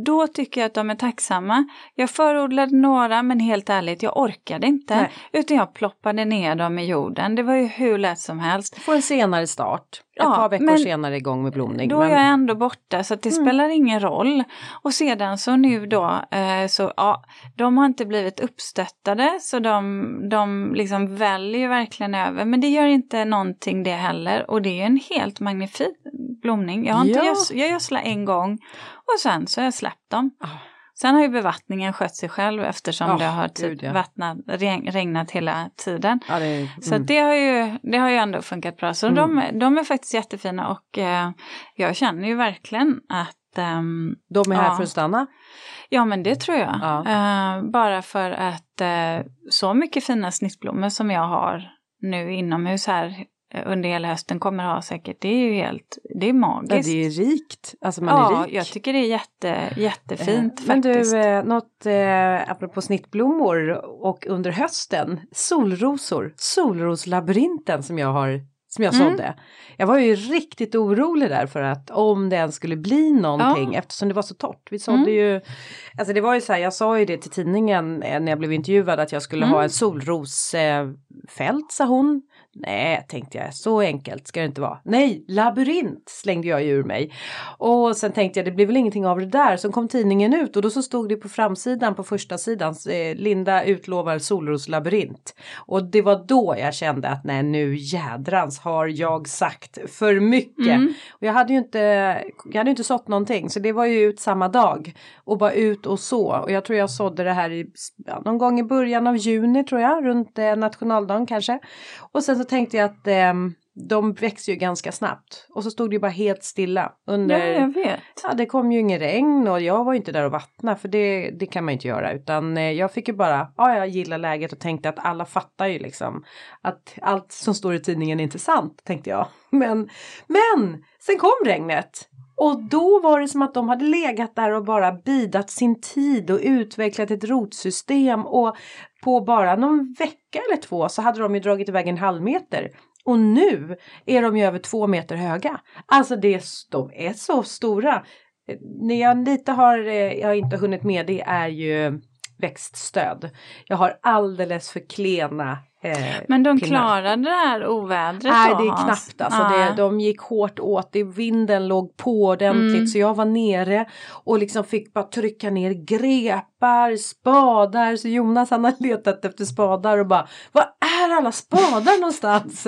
då tycker jag att de är tacksamma. Jag förordade några men helt ärligt, jag orkade inte. Nej. Utan jag ploppade ner dem i jorden. Det var ju hur lätt som helst. Få en senare start. Ett ja, par veckor senare igång med blomning. Då men... är jag ändå borta så det mm. spelar ingen roll. Och sedan så nu då eh, så ja, de har inte blivit uppstöttade så de, de liksom väljer verkligen över. Men det gör inte någonting det heller och det är en helt magnifik blomning. Jag har inte ja. göds, jag gödslar en gång och sen så har jag släppt dem. Oh. Sen har ju bevattningen skött sig själv eftersom oh, det har typ Gud, ja. vattnat, regnat hela tiden. Ja, det, mm. Så det har, ju, det har ju ändå funkat bra. Så mm. de, de är faktiskt jättefina och eh, jag känner ju verkligen att um, De är här ja. för att stanna? Ja men det tror jag. Ja. Uh, bara för att uh, så mycket fina snittblommor som jag har nu inomhus här Eh, under hela hösten kommer ha säkert. Det är ju helt, det är magiskt. Ja, det är rikt. Alltså man ja, är rik. jag tycker det är jätte, jättefint eh, Men faktiskt. du, eh, något eh, apropå snittblommor och under hösten, solrosor, solroslabyrinten som jag har som jag mm. sådde. Jag var ju riktigt orolig där för att om det ens skulle bli någonting ja. eftersom det var så torrt. Vi sådde mm. ju, alltså det var ju så här, jag sa ju det till tidningen eh, när jag blev intervjuad att jag skulle mm. ha en solrosfält sa hon. Nej, tänkte jag, så enkelt ska det inte vara. Nej, labyrint slängde jag ur mig. Och sen tänkte jag, det blir väl ingenting av det där. Så kom tidningen ut och då så stod det på framsidan på första sidan, eh, Linda utlovar solroslabyrint. Och det var då jag kände att nej, nu jädrans har jag sagt för mycket. Mm. Och jag hade ju inte, jag hade inte sått någonting, så det var ju ut samma dag. Och bara ut och så. Och jag tror jag sådde det här i, ja, någon gång i början av juni tror jag, runt eh, nationaldagen kanske. Och sen så tänkte jag att eh, de växer ju ganska snabbt. Och så stod det ju bara helt stilla. Under, ja, jag vet. Ja, det kom ju ingen regn och jag var ju inte där och vattna för det, det kan man inte göra. Utan eh, jag fick ju bara, ja jag gillar läget och tänkte att alla fattar ju liksom att allt som står i tidningen är inte sant, tänkte jag. Men, men sen kom regnet. Och då var det som att de hade legat där och bara bidat sin tid och utvecklat ett rotsystem och på bara någon vecka eller två så hade de ju dragit iväg en halv meter. Och nu är de ju över två meter höga. Alltså det, de är så stora. När jag lite har, eh, jag inte hunnit med det är ju växtstöd. Jag har alldeles för klena Eh, men de klarade det här ovädret Nej det är knappt alltså. Det, de gick hårt åt det, vinden låg på ordentligt mm. så jag var nere och liksom fick bara trycka ner grepar, spadar. Så Jonas han har letat efter spadar och bara Var är alla spadar någonstans?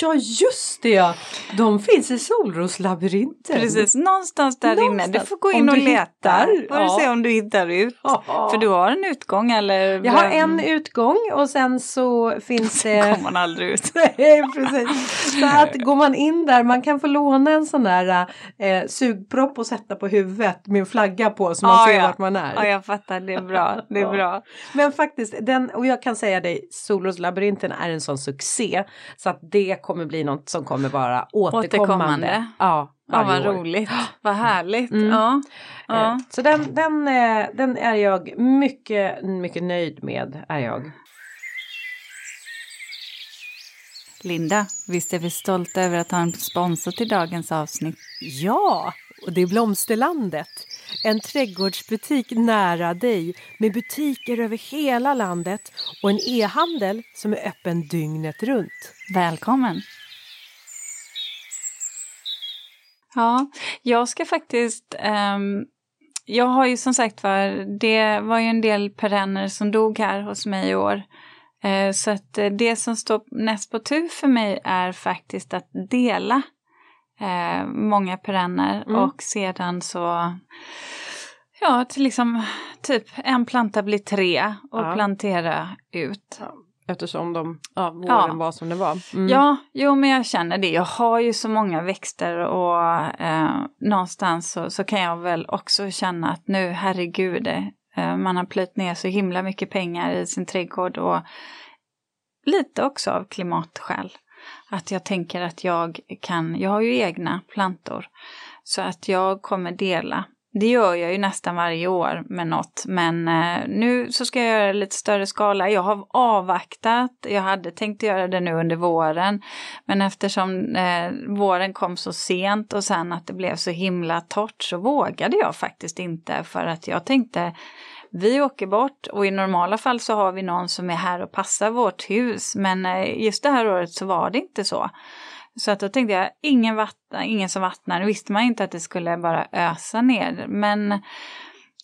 Ja just det ja! De finns i solroslabyrinten. Precis, någonstans där någonstans. inne. Du får gå in och leta. Får ja. se om du hittar ut. Ja. För du har en utgång eller? Jag har en utgång och sen så finns det... kommer man aldrig ut. Nej, precis. Så att går man in där, man kan få låna en sån där eh, sugpropp och sätta på huvudet med en flagga på så man ah, ser ja. vart man är. Ja, jag fattar. Det är bra. Det är bra. Men faktiskt, den, och jag kan säga dig, Solroslabyrinten är en sån succé så att det kommer bli något som kommer vara återkommande. återkommande. Ja. Ja, vad roligt, vad härligt. Mm. Ja. ja. Eh, så den, den, eh, den är jag mycket, mycket nöjd med. Är jag. Linda, visst är vi stolta över att ha en sponsor till dagens avsnitt? Ja, och det är Blomsterlandet. En trädgårdsbutik nära dig med butiker över hela landet och en e-handel som är öppen dygnet runt. Välkommen! Ja, jag ska faktiskt um, jag har ju som sagt var, det var ju en del perenner som dog här hos mig i år. Uh, så att eh, det som står näst på tur för mig är faktiskt att dela eh, många perenner mm. och sedan så Ja, till liksom typ en planta blir tre och ja. plantera ut. Ja, eftersom de, ja, våren ja. var som det var. Mm. Ja, jo men jag känner det. Jag har ju så många växter och eh, någonstans så, så kan jag väl också känna att nu, herregud, Eh, man har plöjt ner så himla mycket pengar i sin trädgård och lite också av klimatskäl. Att jag tänker att jag kan, jag har ju egna plantor. Så att jag kommer dela. Det gör jag ju nästan varje år med något, men eh, nu så ska jag göra det lite större skala. Jag har avvaktat, jag hade tänkt göra det nu under våren, men eftersom eh, våren kom så sent och sen att det blev så himla torrt så vågade jag faktiskt inte för att jag tänkte vi åker bort och i normala fall så har vi någon som är här och passar vårt hus men eh, just det här året så var det inte så. Så att då tänkte jag, ingen, vattna, ingen som vattnar. Nu visste man inte att det skulle bara ösa ner. Men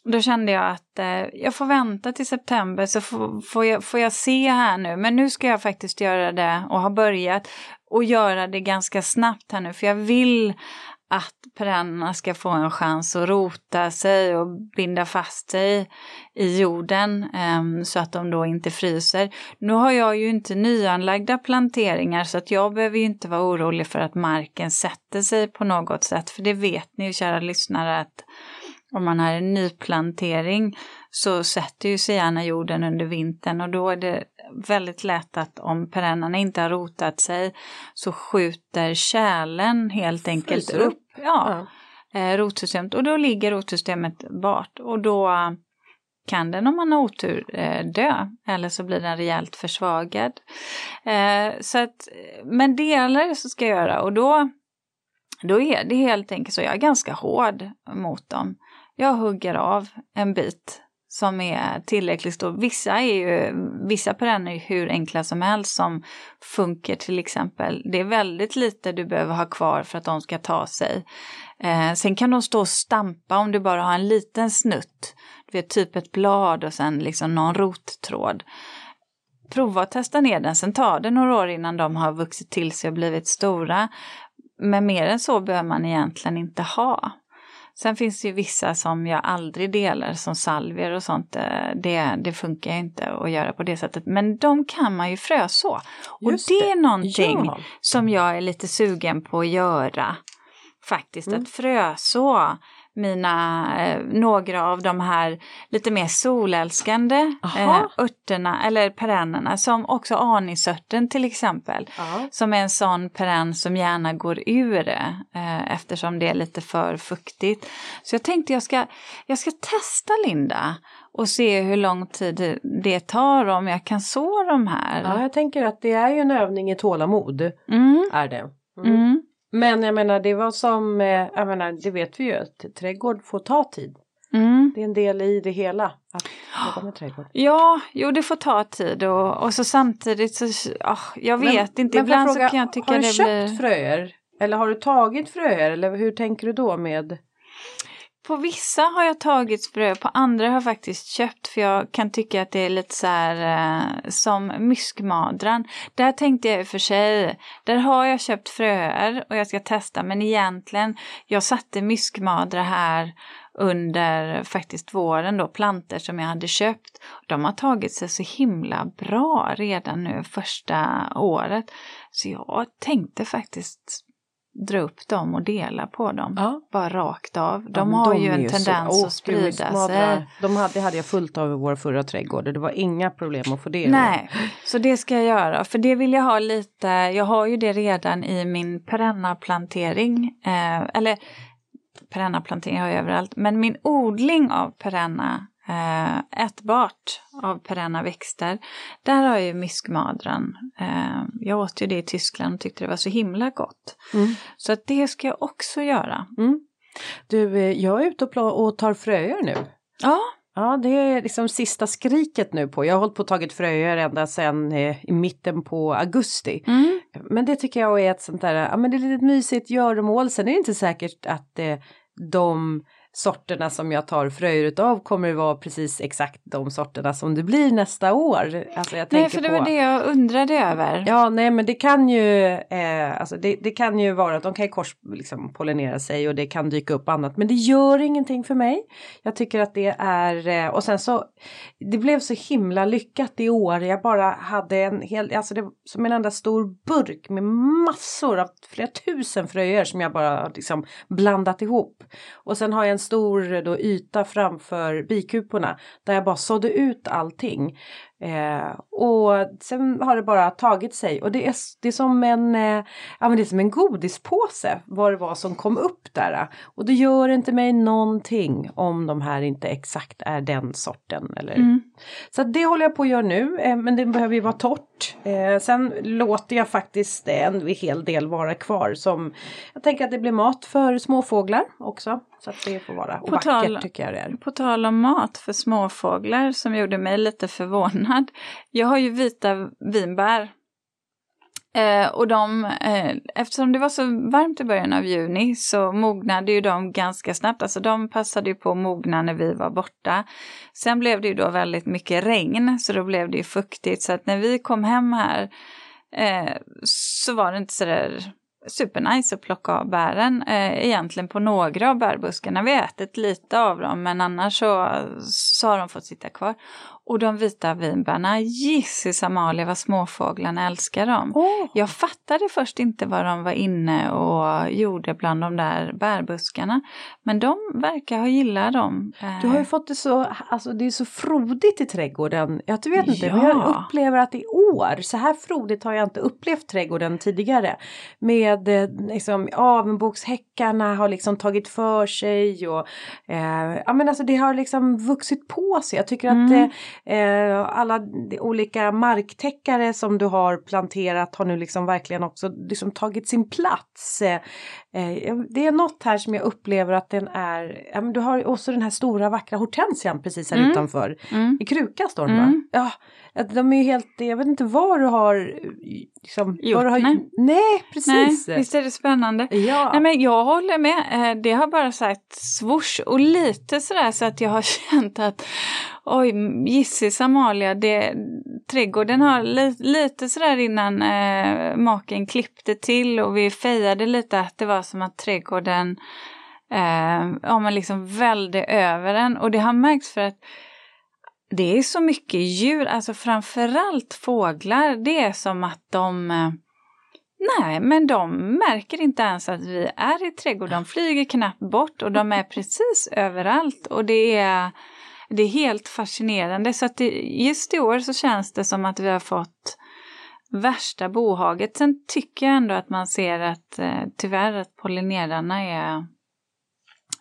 då kände jag att eh, jag får vänta till september så får, får, jag, får jag se här nu. Men nu ska jag faktiskt göra det och ha börjat och göra det ganska snabbt här nu. För jag vill att perennerna ska få en chans att rota sig och binda fast sig i jorden um, så att de då inte fryser. Nu har jag ju inte nyanlagda planteringar så att jag behöver ju inte vara orolig för att marken sätter sig på något sätt. För det vet ni ju kära lyssnare att om man har en nyplantering så sätter ju sig gärna jorden under vintern och då är det väldigt lätt att om perennerna inte har rotat sig så skjuter kärlen helt enkelt Fryser upp. Ja, ja. Eh, rotsystemet. Och då ligger rotsystemet bart. Och då kan den om man har otur eh, dö. Eller så blir den rejält försvagad. Eh, så att, men delar så ska jag göra. Och då, då är det helt enkelt så, jag är ganska hård mot dem. Jag hugger av en bit som är tillräckligt stor. Vissa är ju, vissa perenner är hur enkla som helst som funkar till exempel. Det är väldigt lite du behöver ha kvar för att de ska ta sig. Eh, sen kan de stå och stampa om du bara har en liten snutt. Du vet typ ett blad och sen liksom någon rottråd. Prova att testa ner den, sen tar det några år innan de har vuxit till sig och blivit stora. Men mer än så behöver man egentligen inte ha. Sen finns det ju vissa som jag aldrig delar som salvier och sånt. Eh, det, det funkar inte att göra på det sättet. Men de kan man ju fröså. Och Just det är någonting ja. som jag är lite sugen på att göra. Faktiskt, mm. att fröså mina, eh, några av de här lite mer solälskande eh, örterna eller perennerna som också anisörten till exempel. Aha. Som är en sån perenn som gärna går ur eh, eftersom det är lite för fuktigt. Så jag tänkte jag ska, jag ska testa Linda och se hur lång tid det tar om jag kan så de här. Ja, jag tänker att det är ju en övning i tålamod. Mm. Är det. Mm. Mm. Men jag menar det var som, eh, jag menar det vet vi ju att trädgård får ta tid. Mm. Det är en del i det hela att jobba med trädgård. Ja, jo det får ta tid och, och så samtidigt så, oh, jag vet men, inte, men ibland fråga, så kan jag tycka det blir... Har du köpt fröer? Eller har du tagit fröer eller hur tänker du då med? På vissa har jag tagit frö, på andra har jag faktiskt köpt för jag kan tycka att det är lite så här eh, som myskmadran. Där tänkte jag i och för sig, där har jag köpt fröer och jag ska testa men egentligen, jag satte myskmadra här under faktiskt våren då, planter som jag hade köpt. De har tagit sig så himla bra redan nu första året. Så jag tänkte faktiskt dra upp dem och dela på dem. Ja. Bara rakt av. De ja, har de ju en tendens så, att sprida sig. De hade, det hade jag fullt av i vår förra trädgård och det var inga problem att få det. Nej, så det ska jag göra. För det vill jag ha lite, jag har ju det redan i min perennaplantering. Eh, eller perennaplantering har jag överallt. Men min odling av perenna ätbart av perenna växter. Där har ju myskmadran. Eh, jag åt ju det i Tyskland och tyckte det var så himla gott. Mm. Så att det ska jag också göra. Mm. Du, eh, jag är ute och tar fröer nu. Ja. Ja, det är liksom sista skriket nu på. Jag har hållit på och tagit fröer ända sedan eh, i mitten på augusti. Mm. Men det tycker jag är ett sånt där, ja men det är lite mysigt göromål. Sen är det inte säkert att eh, de sorterna som jag tar fröer utav kommer vara precis exakt de sorterna som det blir nästa år. Alltså jag nej, för det på... var det jag undrade över. Ja, nej, men det kan ju, eh, alltså det, det, kan ju vara att de kan korspollinera liksom, pollinera sig och det kan dyka upp annat, men det gör ingenting för mig. Jag tycker att det är, eh, och sen så, det blev så himla lyckat i år. Jag bara hade en hel, alltså det som en enda stor burk med massor av flera tusen fröer som jag bara liksom blandat ihop. Och sen har jag en stor eh, då, yta framför bikuporna där jag bara sådde ut allting. Eh, och sen har det bara tagit sig och det är, det är som en, eh, ja, men det är som en godispåse vad det var som kom upp där. Och det gör inte mig någonting om de här inte exakt är den sorten. Eller. Mm. Så det håller jag på att göra nu eh, men det behöver ju vara torrt. Eh, sen låter jag faktiskt en hel del vara kvar som jag tänker att det blir mat för småfåglar också. Så att det får vara och på vackert tal, tycker jag det är. På tal om mat för småfåglar som gjorde mig lite förvånad. Jag har ju vita vinbär. Eh, och de, eh, eftersom det var så varmt i början av juni så mognade ju de ganska snabbt. Alltså de passade ju på att mogna när vi var borta. Sen blev det ju då väldigt mycket regn så då blev det ju fuktigt. Så att när vi kom hem här eh, så var det inte sådär supernice att plocka av bären eh, egentligen på några av bärbuskarna. Vi har ätit lite av dem men annars så, så har de fått sitta kvar. Och de vita vinbärna, gissis Amalia vad småfåglarna älskar dem. Oh. Jag fattade först inte vad de var inne och gjorde bland de där bärbuskarna. Men de verkar ha gillat dem. Du har ju fått det så, alltså det är så frodigt i trädgården. Jag vet inte, ja. men jag upplever att i år, så här frodigt har jag inte upplevt trädgården tidigare. Med eh, liksom avbokshäckarna har liksom tagit för sig och eh, ja men alltså det har liksom vuxit på sig. Jag tycker mm. att eh, Eh, alla olika marktäckare som du har planterat har nu liksom verkligen också liksom tagit sin plats. Eh, eh det är något här som jag upplever att den är, ja, men du har också den här stora vackra hortensian precis här mm. utanför. Mm. I kruka står den mm. va? Ja, de är ju helt, jag vet inte vad du har liksom, gjort. Du har, nej. nej, precis. Nej, visst är det spännande. Ja. Nej, men jag håller med, eh, det har bara sagt swoosh och lite sådär så att jag har känt att oj, gissis Amalia, det, trädgården har li, lite sådär innan eh, maken klippte till och vi fejade lite att det var som att trädgården eh, ja, men liksom välde över den och det har märkts för att det är så mycket djur, alltså framförallt fåglar, det är som att de eh, Nej, men de märker inte ens att vi är i trädgården. De flyger knappt bort och de är precis överallt. Och det är, det är helt fascinerande. Så att det, just i år så känns det som att vi har fått värsta bohaget. Sen tycker jag ändå att man ser att eh, tyvärr att pollinerarna är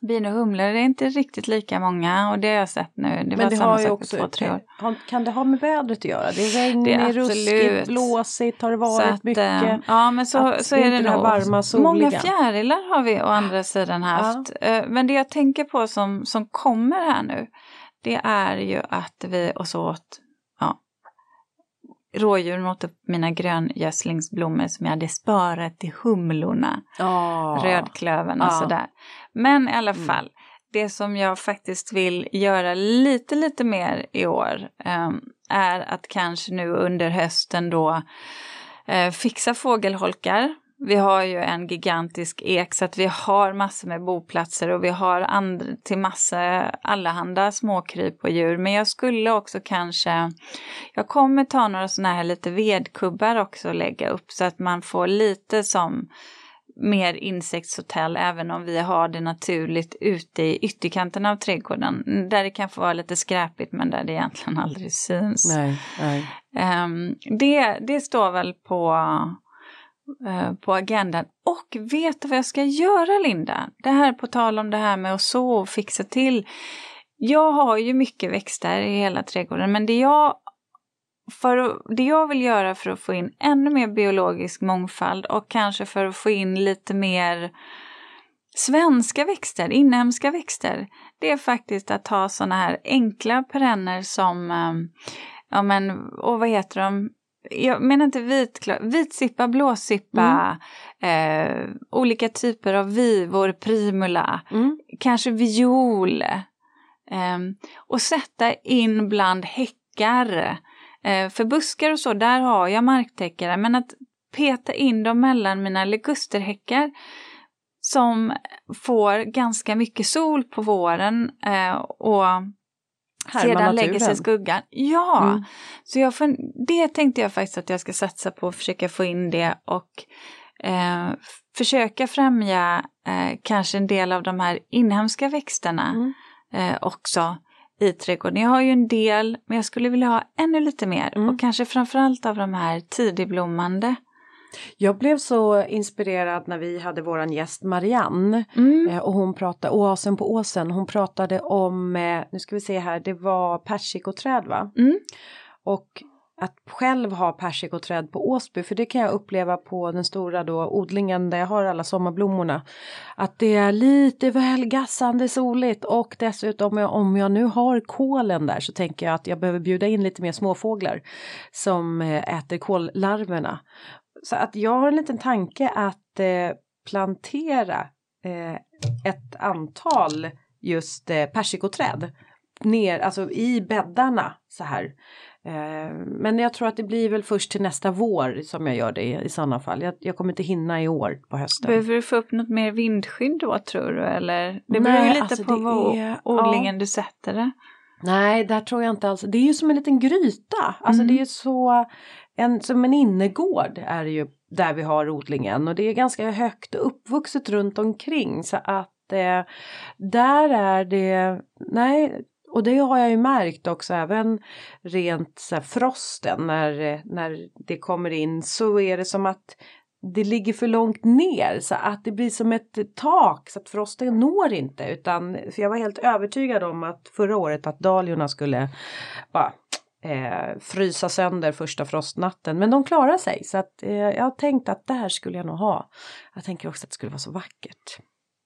Bin och humlor är inte riktigt lika många och det har jag sett nu. Det Men var det samma har ju också, två, tre år. Kan det ha med vädret att göra? Det är regnigt, ruskigt, blåsigt har det varit att, mycket. Äh, ja men så, så är det nog. Varma, Många fjärilar har vi å andra sidan haft. Ja. Eh, men det jag tänker på som, som kommer här nu det är ju att vi och så åt ja, rådjuren åt upp mina gröngödslingsblommor som jag hade sparat till humlorna. Oh. Rödklöven och oh. sådär. Men i alla mm. fall, det som jag faktiskt vill göra lite, lite mer i år um, är att kanske nu under hösten då uh, fixa fågelholkar vi har ju en gigantisk ek så att vi har massor med boplatser och vi har andra, till massa allehanda småkryp och djur. Men jag skulle också kanske, jag kommer ta några sådana här lite vedkubbar också och lägga upp så att man får lite som mer insektshotell även om vi har det naturligt ute i ytterkanten av trädgården. Där det kan få vara lite skräpigt men där det egentligen aldrig syns. Nej, nej. Um, det, det står väl på Eh, på agendan. Och vet du vad jag ska göra Linda? Det här på tal om det här med att så och fixa till. Jag har ju mycket växter i hela trädgården men det jag, för, det jag vill göra för att få in ännu mer biologisk mångfald och kanske för att få in lite mer svenska växter, inhemska växter, det är faktiskt att ha sådana här enkla perenner som, eh, ja men, och vad heter de, jag menar inte vitklar, vitsippa, blåsippa, mm. eh, olika typer av vivor, primula, mm. kanske viol. Eh, och sätta in bland häckar. Eh, för buskar och så, där har jag marktäckare, men att peta in dem mellan mina ligusterhäckar som får ganska mycket sol på våren eh, och sedan lägger sig skuggan. Ja, mm. så jag, det tänkte jag faktiskt att jag ska satsa på, att försöka få in det och eh, försöka främja eh, kanske en del av de här inhemska växterna mm. eh, också i trädgården. Jag har ju en del, men jag skulle vilja ha ännu lite mer. Mm. Och kanske framförallt av de här tidigblommande. Jag blev så inspirerad när vi hade våran gäst Marianne Mm. eh, och hon pratade, Oasen på åsen, hon pratade om, eh, nu ska vi se här, det var persikoträd va? Mm. Och att själv ha persikoträd på Åsby, för det kan jag uppleva på den stora då odlingen där jag har alla sommarblommorna. Att det är lite väl gassande soligt och dessutom om jag nu har kolen där så tänker jag att jag behöver bjuda in lite mer småfåglar som eh, äter kollarverna. Så att jag har en liten tanke att eh, plantera eh, ett antal just eh, persikoträd ner, alltså i bäddarna så här. Eh, men jag tror att det blir väl först till nästa vår som jag gör det i, i sådana fall. Jag, jag kommer inte hinna i år på hösten. Behöver du få upp något mer vindskydd då tror du? Eller? Det beror ju lite alltså på vad är- odlingen du sätter det. Nej, där tror jag inte alls. Det är ju som en liten gryta. Alltså Mm. det är ju så, en, som en innergård är det ju där vi har odlingen och det är ganska högt uppvuxet runt omkring så att eh, där är det, nej, och det har jag ju märkt också även rent så här, frosten när, när det kommer in så är det som att det ligger för långt ner så att det blir som ett tak så att frosten når inte utan för jag var helt övertygad om att förra året att dahliorna skulle bara eh, frysa sönder första frostnatten men de klarar sig så att eh, jag har tänkt att det här skulle jag nog ha. Jag tänker också att det skulle vara så vackert.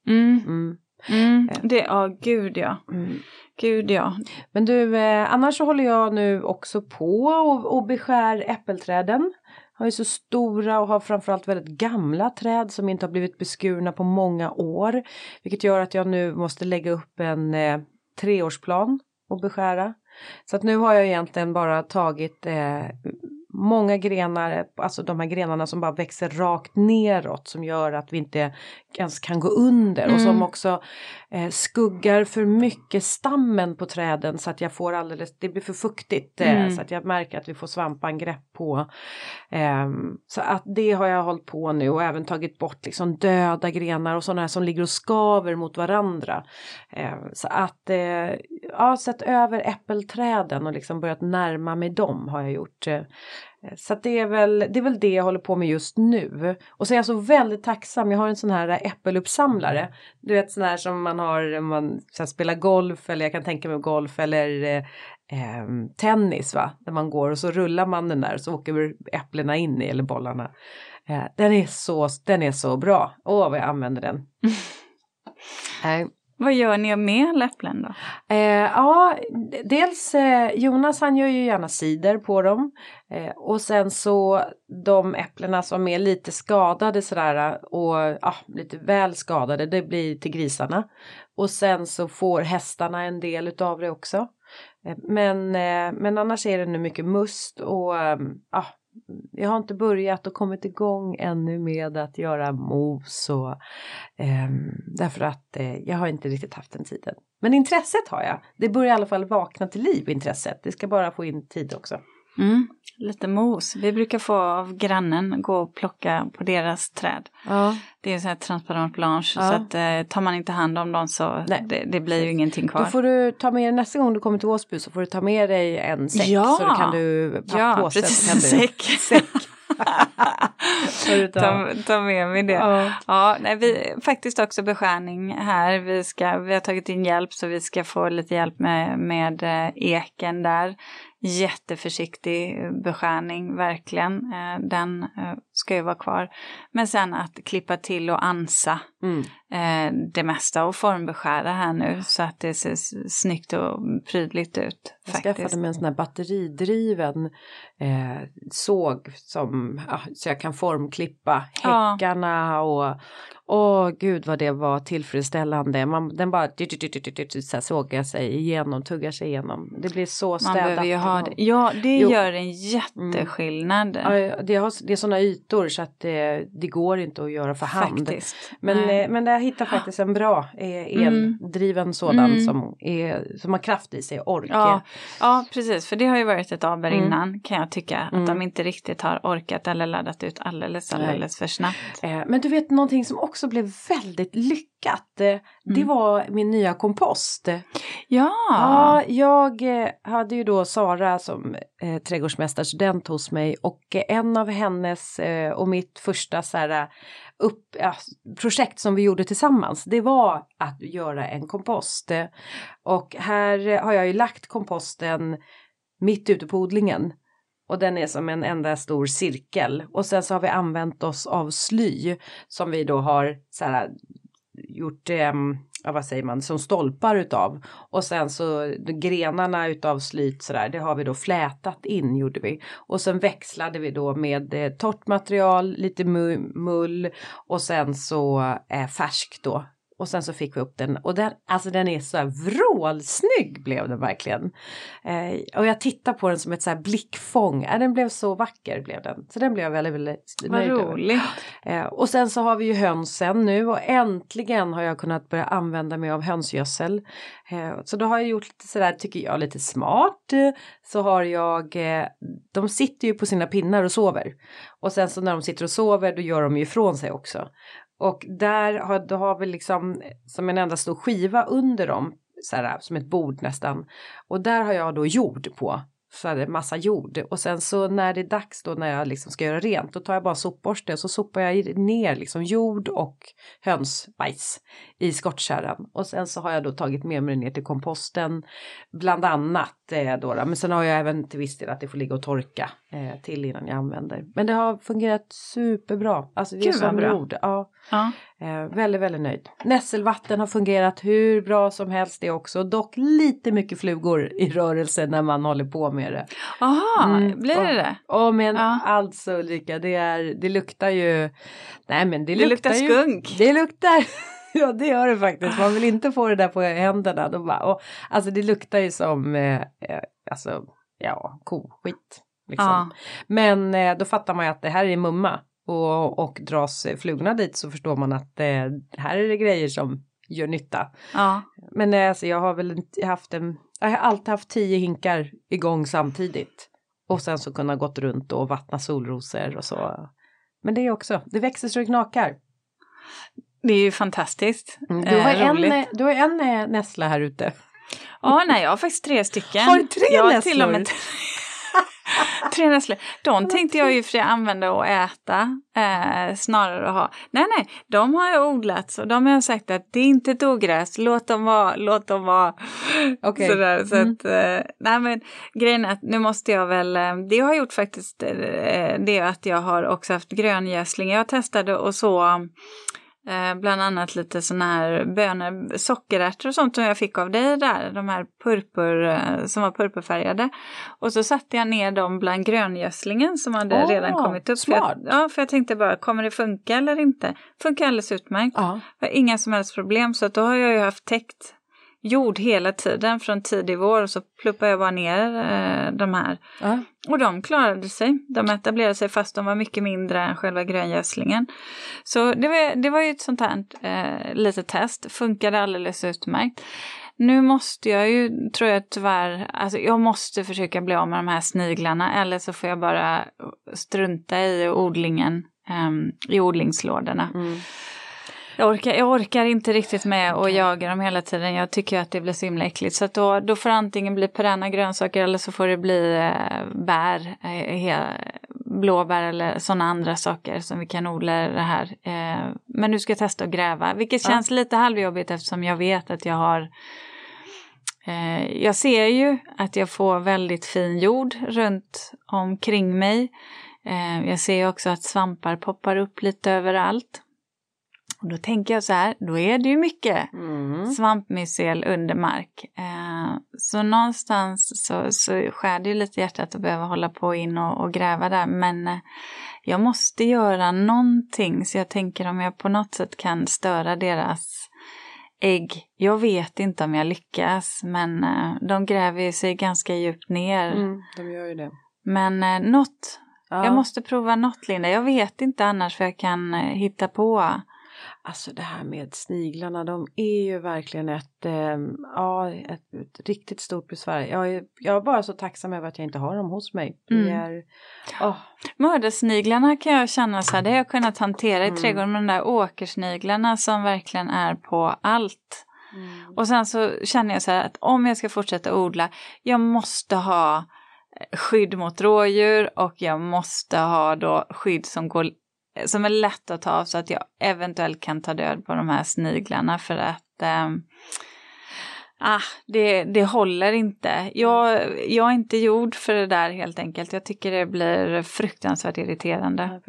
Mm. Mm. Mm. Ja. Det, ja, gud ja. Mm. Gud ja. Men du, eh, annars så håller jag nu också på och, och beskär äppelträden. Har ju så stora och har framförallt väldigt gamla träd som inte har blivit beskurna på många år. Vilket gör att jag nu måste lägga upp en eh, treårsplan och beskära. Så att nu har jag egentligen bara tagit eh, många grenar, alltså de här grenarna som bara växer rakt neråt som gör att vi inte ens kan gå under och som Mm. också eh, skuggar för mycket stammen på träden så att jag får alldeles, det blir för fuktigt eh, Mm. så att jag märker att vi får svampangrepp på. Ehm, så att det har jag hållit på nu och även tagit bort liksom döda grenar och sådana här som ligger och skaver mot varandra. Ehm, så att eh, ja, sett över äppelträden och liksom börjat närma mig dem har jag gjort. Eh, så det är, väl, det är väl det jag håller på med just nu. Och så är jag så väldigt tacksam, jag har en sån här äppeluppsamlare. Du vet sån här som man har om man så spelar golf eller jag kan tänka mig golf eller eh, eh, tennis va. Där man går och så rullar man den där och så åker äpplena in i eller bollarna. Eh, den, är så, den är så bra. Åh vad jag använder den. Vad gör ni med alla äpplen då? Eh, ja, dels eh, Jonas han gör ju gärna cider på dem. Eh, och sen så de äpplena som är lite skadade sådär och ah, lite väl skadade det blir till grisarna. Och sen så får hästarna en del utav det också. Eh, men, eh, men annars är det nu mycket must och eh, jag har inte börjat och kommit igång ännu med att göra mos och eh, därför att eh, jag har inte riktigt haft den tiden. Men intresset har jag. Det börjar i alla fall vakna till liv intresset. Det ska bara få in tid också. Mm. Lite mos. Vi brukar få av grannen gå och plocka på deras träd. Ja. Det är så här transparent blanche Ja. så att eh, tar man inte hand om dem så det, det blir ju ingenting kvar. Då får du ta med dig nästa gång du kommer till Åsby så får du ta med dig en säck. Ja. Så då kan du Ja, pappåse, precis, kan en du, säck. säck. Ta, ta med mig det. Ja. Ja, nej, vi faktiskt också beskärning här. Vi, ska, vi har tagit in hjälp så vi ska få lite hjälp med, med eh, eken där. Jätteförsiktig beskärning, verkligen. Eh, Den eh, ska ju vara kvar. Men sen att klippa till och ansa Mm. eh, det mesta och formbeskära här nu så att det ser snyggt och prydligt ut. Jag Faktiskt. skaffade mig en sån här batteridriven eh, såg som, ja, så jag kan formklippa Ja. häckarna och åh gud vad det var tillfredsställande. Man, den bara dyrt, dyrt, dyrt, dyrt, dyrt, så här sågar sig igenom, tuggar sig igenom. Det blir så Man städat. behöver ju ha det. Ja, det Jo. gör en jätteskillnad. Ja, det, har, det är sådana ytor så att det, det går inte att göra för hand. Faktiskt. Men, Nej. eh, men jag hittar faktiskt en bra eh, eldriven sådan Mm. som, är, som har kraft i sig, ork. Ja, ja, precis. För det har ju varit ett aber Mm. innan kan jag tycka. Att Mm. de inte riktigt har orkat eller laddat ut alldeles, Nej. alldeles för snabbt. Eh, men du vet någonting som också också blev väldigt lyckat. Eh, det Mm. var min nya kompost. Ja, Ja, jag eh, hade ju då Sara som eh, trädgårdsmästarstudent hos mig och eh, en av hennes eh, och mitt första så här, eh, upp, ja, projekt som vi gjorde tillsammans det var att göra en kompost. Eh, Och här eh, har jag ju lagt komposten mitt ute på odlingen. Och den är som en enda stor cirkel. Och sen så har vi använt oss av sly som vi då har så här, gjort, eh, ja, vad säger man, som stolpar utav. Och sen så grenarna utav slyt sådär, det har vi då flätat in gjorde vi. Och sen växlade vi då med eh, torrt material, lite mull och sen så eh, färsk då. Och sen så fick vi upp den och den, alltså den är så här vrålsnygg blev den verkligen. Eh, och jag tittar på den som ett så här blickfång, äh, den blev så vacker blev den. Så den blev jag väldigt, väldigt vad nöjd över. roligt. Eh, och sen så har vi ju hönsen nu och äntligen har jag kunnat börja använda mig av hönsgödsel. Eh, så då har jag gjort lite sådär, tycker jag, lite smart. Eh, Så har jag, eh, de sitter ju på sina pinnar och sover. Och sen så när de sitter och sover då gör de ju ifrån sig också. Och där har, då har vi liksom som en enda stor skiva under dem, så här, som ett bord nästan. Och där har jag då jord på. Så här, massa jord och sen så när det är dags då när jag liksom ska göra rent då tar jag bara sopborste och så sopar jag ner liksom jord och hönsbajs i skottkärran och sen så har jag då tagit med mig det ner till komposten bland annat eh, då, då. men sen har jag även till viss del att det får ligga och torka eh, till innan jag använder. Men det har fungerat superbra. Alltså det är Gud, som bra. jord. Ja. Ja. Eh, väldigt, väldigt nöjd. Nässelvatten har fungerat hur bra som helst det också. Dock lite mycket flugor i rörelse när man håller på med det. Aha, Mm, blir det det? Åh men Ja. alltså Ulrika, det, är, det luktar ju... Nej men det, Det luktar ju, skunk. Det luktar... Ja det gör det faktiskt. Man vill inte få det där på händerna. Då bara, och, alltså det luktar ju som eh, eh, alltså, ja, koskit. Liksom. Ja. Men eh, då fattar man ju att det här är mumma. Och, och dras flugorna dit så förstår man att eh, här är det grejer som gör nytta. Ja. Men eh, alltså, jag har väl haft en, jag har alltid haft tio hinkar igång samtidigt. Och sen så kunna gått runt och vattna solrosor och så. Men det är också, det växer så det knakar. Det är ju fantastiskt. Du Eh, har en, roligt. eh, du har en eh, nässla här ute. Ja, nej, jag har faktiskt tre stycken. Har du tre jag nässlor? Till och med tre nässlor. De tänkte jag ju för sig använda och äta eh, snarare att ha. Nej, nej, de har jag odlat och de har jag sagt att det är inte ett ogräs, låt dem vara, låt dem vara. Okej. Sådär, så Mm. att, eh, nej men grejen är att nu måste jag väl, eh, det jag har gjort faktiskt, eh, det är att jag har också haft gröngödsling. Jag testade och så Eh, bland annat lite sådana här bönor, sockerärtor och sånt som jag fick av dig där, de här purpur, eh, som var purpurfärgade. Och så satte jag ner dem bland gröngödslingen som hade Åh, redan kommit upp. För jag, smart. ja, för jag tänkte bara, kommer det funka eller inte? Funkar alldeles utmärkt. Ja. Jag har inga som helst problem, så att då har jag ju haft täckt jord hela tiden från tidig vår och så pluppar jag bara ner eh, de här. Ja. Och de klarade sig. De etablerade sig fast de var mycket mindre än själva gröngödslingen. Så det var, det var ju ett sånt här eh, litet test. Funkade alldeles utmärkt. Nu måste jag ju, tror jag tyvärr, alltså jag måste försöka bli av med de här sniglarna eller så får jag bara strunta i odlingen, ehm, i odlingslådorna. Mm. Jag orkar, jag orkar inte riktigt med att jaga dem hela tiden. Jag tycker att det blir så himla äckligt. Så då, då får det antingen bli perenna grönsaker eller så får det bli eh, bär, eh, blåbär eller sådana andra saker som vi kan odla det här. Eh, men nu ska jag testa att gräva, vilket Ja. känns lite halvjobbigt eftersom jag vet att jag har eh, jag ser ju att jag får väldigt fin jord runt omkring mig. Eh, jag ser också att svampar poppar upp lite överallt. Och då tänker jag så här, då är det ju mycket Mm. svampmycel under mark. Eh, så någonstans så, så skär det ju lite hjärtat att behöva hålla på in och, och gräva där. Men eh, jag måste göra någonting så jag tänker om jag på något sätt kan störa deras ägg. Jag vet inte om jag lyckas men eh, de gräver sig ganska djupt ner. Mm, de gör ju det. Men eh, något, Ja. jag måste prova något Linda. Jag vet inte annars för jag kan eh, hitta på. Alltså det här med sniglarna, de är ju verkligen ett, eh, ja, ett, ett, riktigt stort besvär. Jag är, jag är bara så tacksam över att jag inte har dem hos mig. Mm. är, oh. Mördarsniglarna kan jag känna så här, det har jag kunnat hantera i mm. trädgården, med de där åkersniglarna som verkligen är på allt. Mm. Och sen så känner jag så här att om jag ska fortsätta odla, jag måste ha eh, skydd mot rådjur och jag måste ha då skydd som går som är lätt att ta av så att jag eventuellt kan ta död på de här sniglarna för att eh, ah, det, det håller inte. Jag, jag är inte gjord för det där helt enkelt. Jag tycker det blir fruktansvärt irriterande.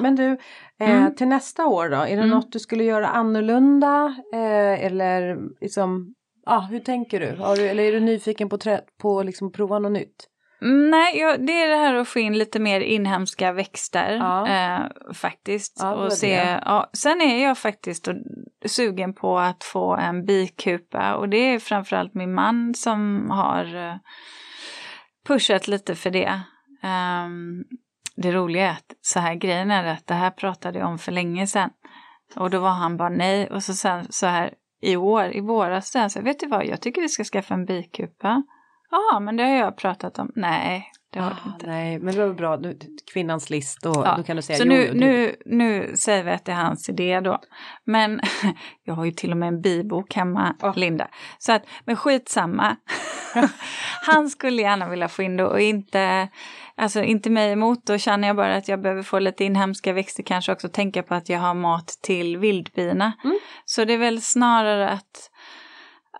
Men du, eh, mm. till nästa år då, är det mm. något du skulle göra annorlunda? Eh, eller liksom, ah, hur tänker du? du? Eller är du nyfiken på, att på liksom prova något nytt? Nej, jag, det är det här att få in lite mer inhemska växter ja. eh, faktiskt. Ja, och se, ja, sen är jag faktiskt sugen på att få en bikupa och det är framförallt min man som har eh, pushat lite för det. Um, det roliga är att så här grejen är att det här pratade jag om för länge sedan. Och då var han bara nej och så sen så här i år, i våras, så vet du vad, jag tycker vi ska skaffa en bikupa. Ja, men det har jag pratat om. Nej, det har ah, du inte. Nej, men det var bra. Du, kvinnans list och ja. då kan du säga Så jo, nu, nu, nu säger vi att det är hans idé då. Men jag har ju till och med en bibok hemma, oh. Linda. Så att, men skitsamma. Han skulle gärna vilja få in det och inte, alltså inte mig emot. Då känner jag bara att jag behöver få lite inhemska växter, kanske också tänka på att jag har mat till vildbina. Mm. Så det är väl snarare att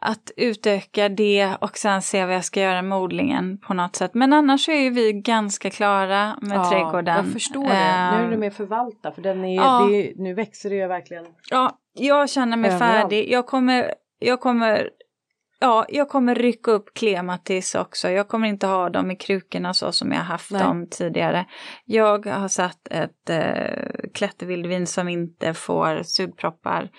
att utöka det och sen se vad jag ska göra med odlingen på något sätt. Men annars är ju vi ganska klara med ja, trädgården. Jag förstår det. Uh, nu är det mer förvalta för den är, ja, är, nu växer det ju verkligen. Ja, jag känner mig överallt. färdig. Jag kommer, jag kommer Ja, jag kommer rycka upp klematis också. Jag kommer inte ha dem i krukorna så som jag haft Nej. dem tidigare. Jag har satt ett äh, klättervildvin som inte får sugproppar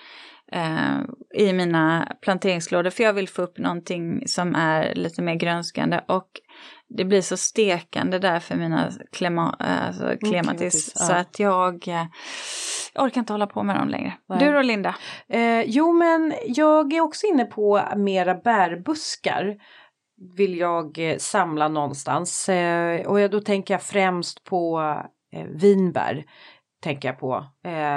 eh, i mina planteringslådor för jag vill få upp någonting som är lite mer grönskande och det blir så stekande där för mina klema, alltså klematis mm, så att jag, jag eh, orkar inte hålla på med dem längre. Nej. Du då Linda? Eh, jo men jag är också inne på mera bärbuskar vill jag eh, samla någonstans eh, och då tänker jag främst på vinbär tänker jag på.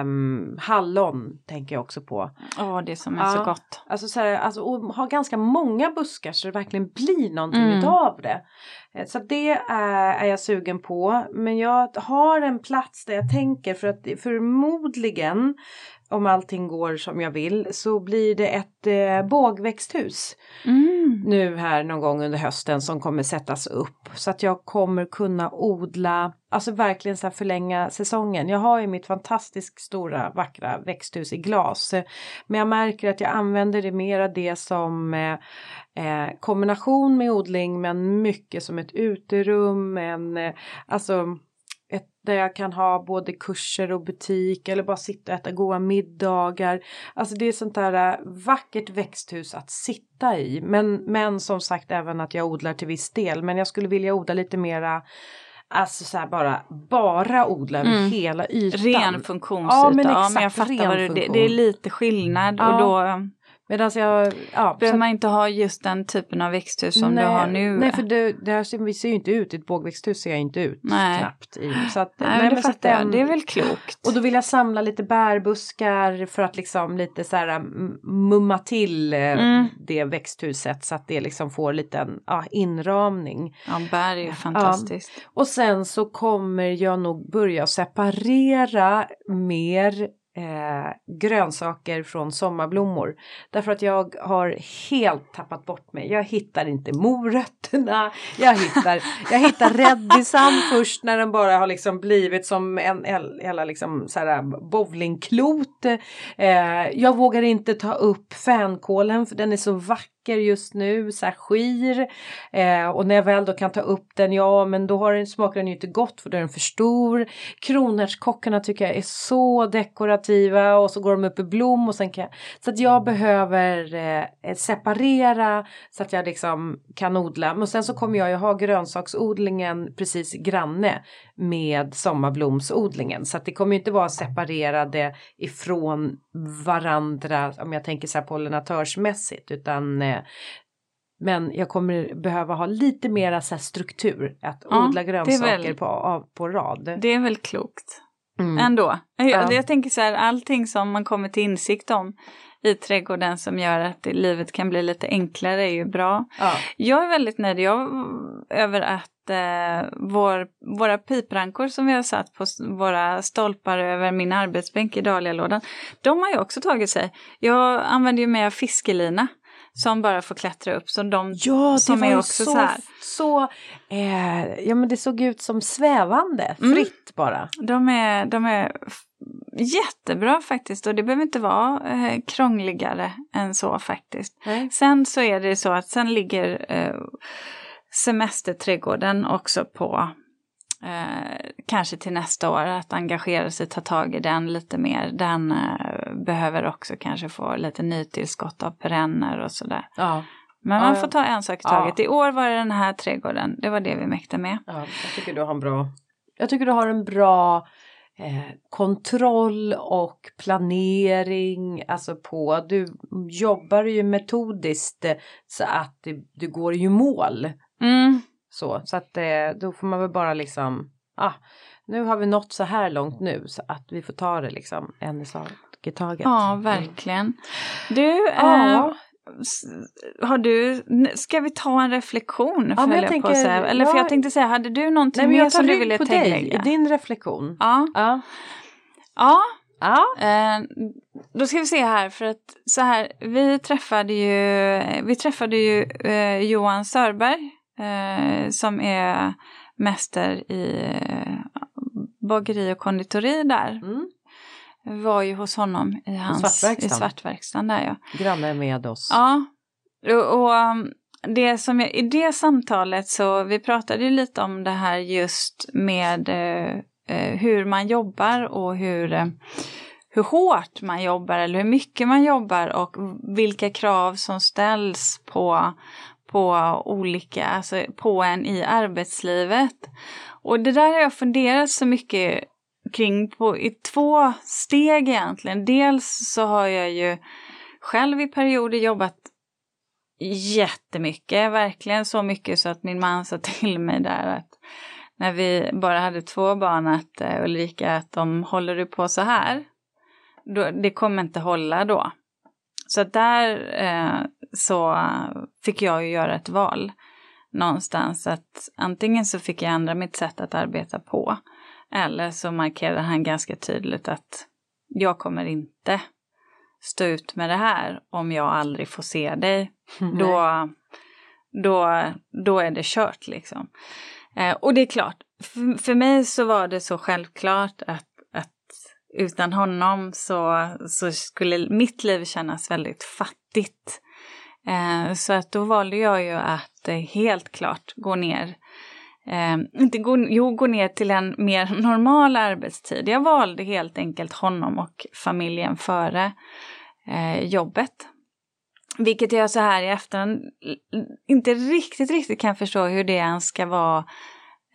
Um, hallon tänker jag också på. Ja, det som är ja, så gott. Alltså, så här, alltså och ha ganska många buskar så det verkligen blir någonting mm. utav det. Eh, så det är, är jag sugen på. Men jag har en plats där jag tänker för att förmodligen om allting går som jag vill så blir det ett eh, bågväxthus mm. nu här någon gång under hösten som kommer sättas upp så att jag kommer kunna odla, alltså verkligen så här förlänga säsongen. Jag har ju mitt fantastiskt stora vackra växthus i glas men jag märker att jag använder det mera det som eh, eh, kombination med odling men mycket som ett uterum, en, eh, alltså ett, där jag kan ha både kurser och butik eller bara sitta och äta goda middagar. Alltså det är sånt där äh, vackert växthus att sitta i. Men, men som sagt även att jag odlar till viss del. Men jag skulle vilja odla lite mera Alltså så här bara, bara odla över mm. hela ytan. Ren funktionsyta. Ja men, exakt, ja, men jag fattar vad det, det är lite skillnad ja. och då Medan jag, ja. Behöver man inte ha just den typen av växthus som nej, du har nu? Nej, för det, det här ser, vi ser ju inte ut, ett bågväxthus ser jag inte ut nej. knappt i. Så att, nej, nej, men så att den, det är väl klokt. Och då vill jag samla lite bärbuskar för att liksom lite så här mumma till eh, mm. det växthuset så att det liksom får lite ja, inramning. Ja, bär är fantastiskt. Ja. Och sen så kommer jag nog börja separera mer eh, grönsaker från sommarblommor. Därför att jag har helt tappat bort mig. Jag hittar inte morötterna. Jag hittar, jag hittar räddisan först när den bara har liksom blivit som en hela liksom så här bowlingklot. Eh, jag vågar inte ta upp fänkålen för den är så vacker vacker just nu, så här skir. Eh, och när jag väl då kan ta upp den, ja men då har den, smakar den ju inte gott för då är den för stor. Kronärtskockarna tycker jag är så dekorativa och så går de upp i blom och sen kan jag, Så att jag behöver eh, separera så att jag liksom kan odla. Men sen så kommer jag ju ha grönsaksodlingen precis granne med sommarblomsodlingen. Så att det kommer ju inte vara separerade ifrån varandra om jag tänker så här pollinatörsmässigt utan eh, men jag kommer behöva ha lite mera så struktur att Ja, odla grönsaker väl- på, av, på rad. Det är väl klokt. Mm. Ändå. Jag, Ja. jag tänker så här, allting som man kommer till insikt om i trädgården som gör att livet kan bli lite enklare är ju bra. Ja. Jag är väldigt nöjd jag, över att eh, vår, våra piprankor som vi har satt på våra stolpar över min arbetsbänk i dahlialådan, de har ju också tagit sig. Jag använder ju mer fiskelina som bara får klättra upp. Så de, Ja, Som är också så, så här. så eh, ja men det såg ut som svävande, Mm. fritt bara. de, är, de är jättebra faktiskt och det behöver inte vara eh, krångligare än så faktiskt. Nej. Sen så är det så att sen ligger eh, semesterträdgården också på eh, kanske till nästa år att engagera sig, ta tag i den lite mer. Den eh, behöver också kanske få lite nytillskott av perenner och sådär. Ja, Men man ja. får ta en sak i taget. I år var det den här trädgården, det var det vi mäktade med. ja, jag tycker du har en bra, jag tycker du har en bra eh, kontroll och planering, alltså på, du jobbar ju metodiskt eh, så att du, du går ju mål. Mm. Så, så att eh, då får man väl bara liksom, ah, nu har vi nått så här långt nu så att vi får ta det liksom en i sak i taget. Ja, Mm. verkligen. Du, Ja. eh, har du, ska vi ta en reflektion? följer jag på tänker- säga. Eller för ja. jag tänkte säga, hade du någonting Nej mer jag tar som du rygg ville på dig i tillägga? din reflektion. Ja, Ja. ja. Ja. Eh, då ska vi se här, för att så här, vi träffade ju, vi träffade ju eh, Johan Sörberg eh, som är mäster i eh, bageri och konditori där. Mm. Var ju hos honom i hans Svartverkstan. i svartverkstan där ja. Granne med oss. Ja, och, och um, det som jag, i det samtalet så vi pratade ju lite om det här just med eh, eh, hur man jobbar och hur, eh, hur hårt man jobbar eller hur mycket man jobbar och vilka krav som ställs på, på olika, alltså på en i arbetslivet. Och det där har jag funderat så mycket kring på, i två steg egentligen. Dels så har jag ju själv i perioder jobbat jättemycket, verkligen så mycket så att min man sa till mig där att när vi bara hade två barn att eh, Ulrika, att om håller du på så här, då, det kommer inte hålla då. Så att där eh, så fick jag ju göra ett val någonstans att antingen så fick jag ändra mitt sätt att arbeta på eller så markerade han ganska tydligt att jag kommer inte stå ut med det här om jag aldrig får se dig. Då, då, då är det kört liksom. Eh, och det är klart, för, för mig så var det så självklart att, att utan honom så, så skulle mitt liv kännas väldigt fattigt. Eh, så att då valde jag ju att eh, helt klart gå ner Eh, inte gå, jo, gå ner till en mer normal arbetstid. Jag valde helt enkelt honom och familjen före eh, jobbet. Vilket jag så här i efterhand inte riktigt, riktigt kan förstå hur det ens ska vara.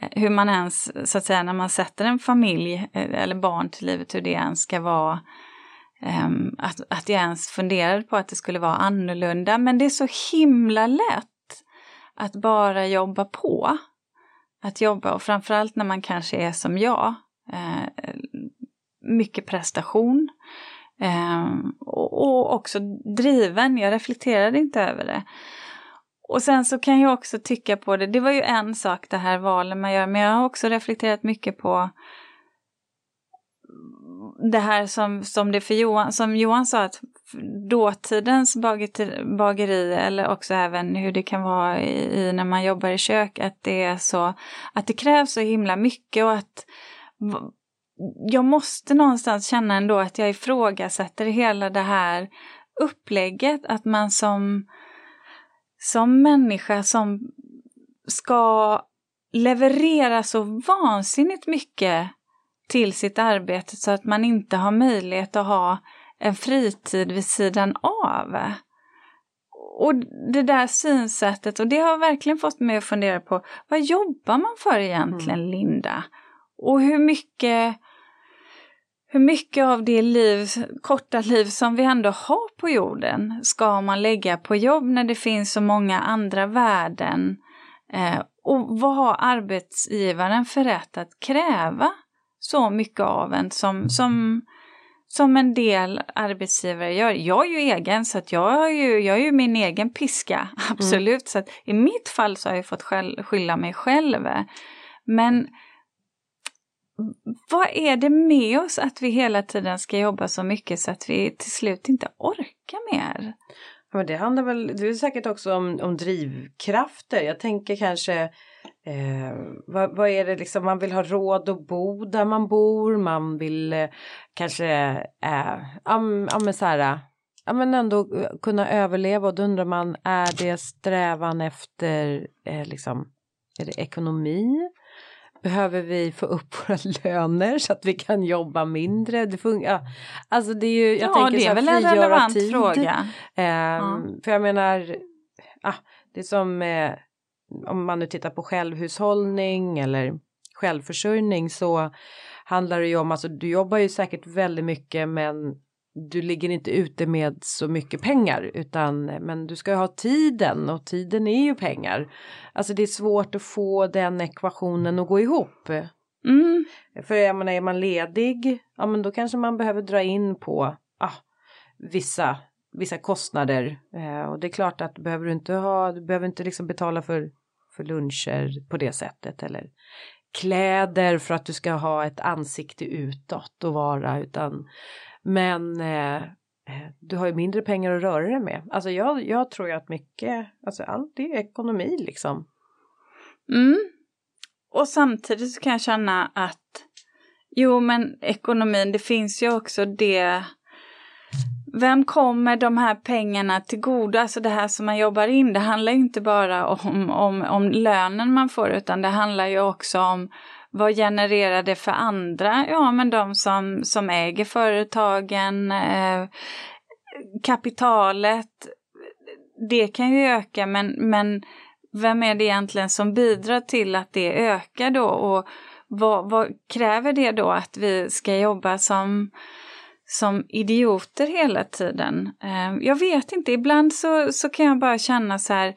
Eh, hur man ens, så att säga, när man sätter en familj eh, eller barn till livet, hur det ens ska vara. Ehm, att, att jag ens funderade på att det skulle vara annorlunda. Men det är så himla lätt att bara jobba på. Att jobba och framförallt när man kanske är som jag. Eh, mycket prestation. Eh, och, och också driven, jag reflekterade inte över det. Och sen så kan jag också tycka på det, det var ju en sak det här valen man gör, men jag har också reflekterat mycket på det här som, som det för Johan, som Johan sa att dåtidens bageri, eller också även hur det kan vara i, i när man jobbar i kök, att det är så, att det krävs så himla mycket och att jag måste någonstans känna ändå att jag ifrågasätter hela det här upplägget, att man som, som människa som ska leverera så vansinnigt mycket till sitt arbete så att man inte har möjlighet att ha en fritid vid sidan av. Och det där synsättet, och det har verkligen fått mig att fundera på vad jobbar man för egentligen, Linda? Och hur mycket hur mycket av det liv, korta liv som vi ändå har på jorden ska man lägga på jobb när det finns så många andra värden? Eh, och vad har arbetsgivaren för rätt att kräva så mycket av en som, som, som en del arbetsgivare gör? Jag är ju egen så att jag, har ju, jag är ju min egen piska, absolut. Mm. Så att i mitt fall så har jag fått skylla mig själv. Men vad är det med oss att vi hela tiden ska jobba så mycket så att vi till slut inte orkar mer? Men det handlar väl, det är säkert också om, om drivkrafter. Jag tänker kanske eh, vad, vad, är det liksom, man vill ha råd att bo där man bor, man vill eh, kanske, eh, am, am, så här, ja men ändå eh, kunna överleva och då undrar man, är det strävan efter eh, liksom, är det ekonomi? Behöver vi få upp våra löner så att vi kan jobba mindre? Det funkar. Alltså det är ju, jag ja, tänker det är väl en relevant tid. fråga. Eh, ja. För jag menar, ah, det är som eh, om man nu tittar på självhushållning eller självförsörjning så handlar det ju om, alltså du jobbar ju säkert väldigt mycket men du ligger inte ute med så mycket pengar utan men du ska ju ha tiden och tiden är ju pengar. Alltså det är svårt att få den ekvationen att gå ihop. Mm. För jag menar är man ledig, ja men då kanske man behöver dra in på ah, vissa, vissa kostnader. Eh, och det är klart att du behöver inte ha, du behöver inte liksom betala för, för luncher på det sättet eller kläder för att du ska ha ett ansikte utåt och vara utan men eh, eh, du har ju mindre pengar att röra dig med. Alltså jag, jag tror ju att mycket, alltså allt det är ekonomi liksom. Mm. Och samtidigt så kan jag känna att jo men ekonomin, det finns ju också det vem kommer de här pengarna till godo? Alltså det här som man jobbar in, det handlar inte bara om, om, om lönen man får utan det handlar ju också om vad genererar det för andra? Ja, men de som, som äger företagen, eh, kapitalet, det kan ju öka men, men vem är det egentligen som bidrar till att det ökar då? Och vad, vad kräver det då att vi ska jobba som som idioter hela tiden. Eh, jag vet inte, ibland så, så kan jag bara känna så här,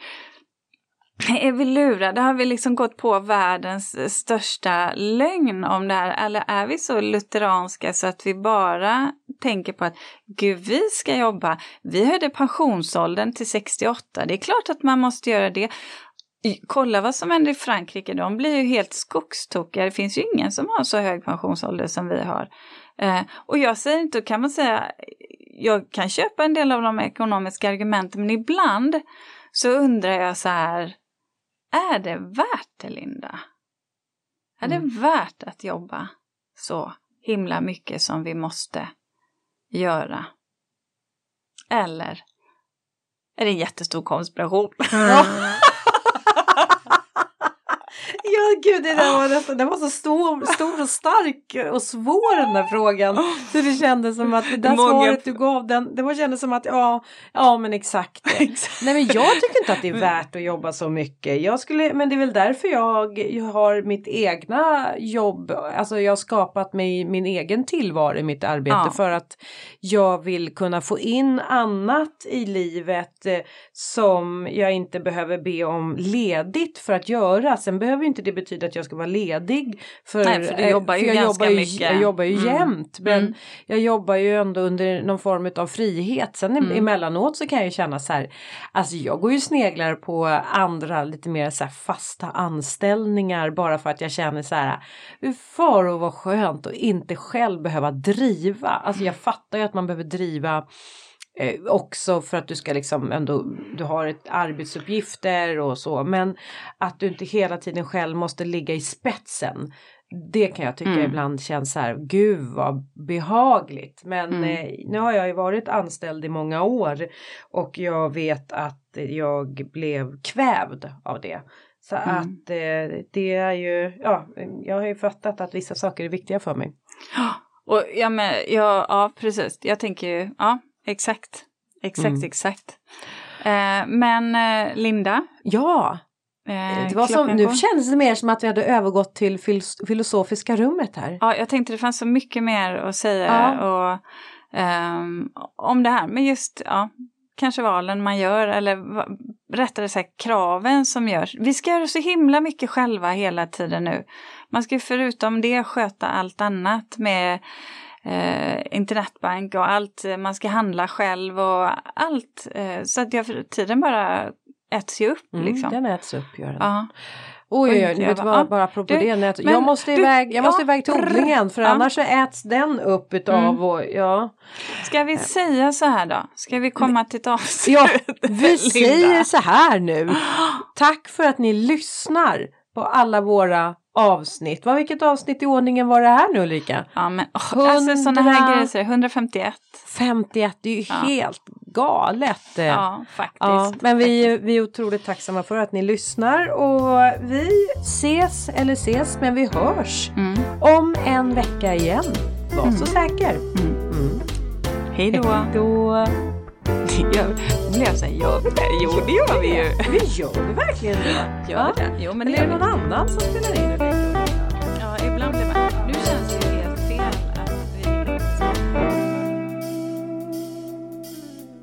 är vi lurade? Har vi liksom gått på världens eh, största lögn om det här? Eller är vi så lutheranska så att vi bara tänker på att gud, vi ska jobba. Vi höjde pensionsåldern till 68. Det är klart att man måste göra det. Kolla vad som händer i Frankrike, de blir ju helt skogstokiga. Det finns ju ingen som har så hög pensionsålder som vi har. Eh, och jag säger inte, då kan man säga, jag kan köpa en del av de ekonomiska argumenten, men ibland så undrar jag så här, är det värt det Linda? Är mm. det värt att jobba så himla mycket som vi måste göra? Eller är det en jättestor konspiration? Mm. Ja, gud, det där var nästan, den var så stor, stor och stark och svår den där frågan. Så det kändes som att det där Många... svaret du gav, den, det var kändes som att ja, ja men exakt. Nej men jag tycker inte att det är värt att jobba så mycket. Jag skulle, men det är väl därför jag, jag har mitt egna jobb, alltså jag har skapat mig min egen tillvaro i mitt arbete ja. för att jag vill kunna få in annat i livet eh, som jag inte behöver be om ledigt för att göra. Sen behöver inte det betyda att jag ska vara ledig. För, Nej, för du jobbar ju ganska jobbar ju, mycket. Jag jobbar ju mm. jämt. Men mm. jag jobbar ju ändå under någon form av frihet. Sen mm. emellanåt så kan jag ju känna så här. Alltså jag går ju sneglar på andra lite mer så här fasta anställningar. Bara för att jag känner så här. Hur far och vad skönt att inte själv behöva driva. Alltså jag fattar ju att man behöver driva Eh, också för att du ska liksom ändå, du har ett arbetsuppgifter och så men att du inte hela tiden själv måste ligga i spetsen. Det kan jag tycka mm. ibland känns så här, gud vad behagligt. Men mm. eh, nu har jag ju varit anställd i många år och jag vet att jag blev kvävd av det. Så mm. att eh, det är ju, ja, jag har ju fattat att vissa saker är viktiga för mig. Och ja, men, ja, ja precis, jag tänker ju, ja Exakt, exakt, mm. exakt. Eh, men eh, Linda? Ja? Eh, Det var som, nu går. kändes det mer som att vi hade övergått till fil- filosofiska rummet här. Ja, jag tänkte det fanns så mycket mer att säga Ja. och, ehm, om det här med just ja, kanske valen man gör eller rättare sagt kraven som görs. Vi ska göra så himla mycket själva hela tiden nu. Man ska förutom det sköta allt annat med eh, internetbank och allt. eh, Man ska handla själv och allt. Eh, så att jag, tiden bara äts ju upp Mm, liksom. Den äts upp gör den. Ja. Oj, oj, Oj, vet vad, bara apropå du, det. nät- jag måste du, iväg, jag måste ja, iväg till odlingen för ja. annars så äts den upp utav Mm. och ja. Ska vi säga så här då? Ska vi komma till ett avslut? Ja, vi säger så här nu. Tack för att ni lyssnar på alla våra avsnitt. Vad, vilket avsnitt i ordningen var det här nu Ulrika? Ja men oh, alltså sådana här grejer, så är det 151. 51, det är ju Ja. helt galet. Ja, faktiskt. Ja, men vi, vi är otroligt tacksamma för att ni lyssnar och vi ses, eller ses, men vi hörs Mm. om en vecka igen. Var Mm. så säker. Mm. Mm. Hej då. Då. Jag blev såhär, gör det? Jo, det gör vi ju. Det gör vi verkligen det. Gör vi det? Jo, men det är det någon annan som spelar in? Ja, ibland blir man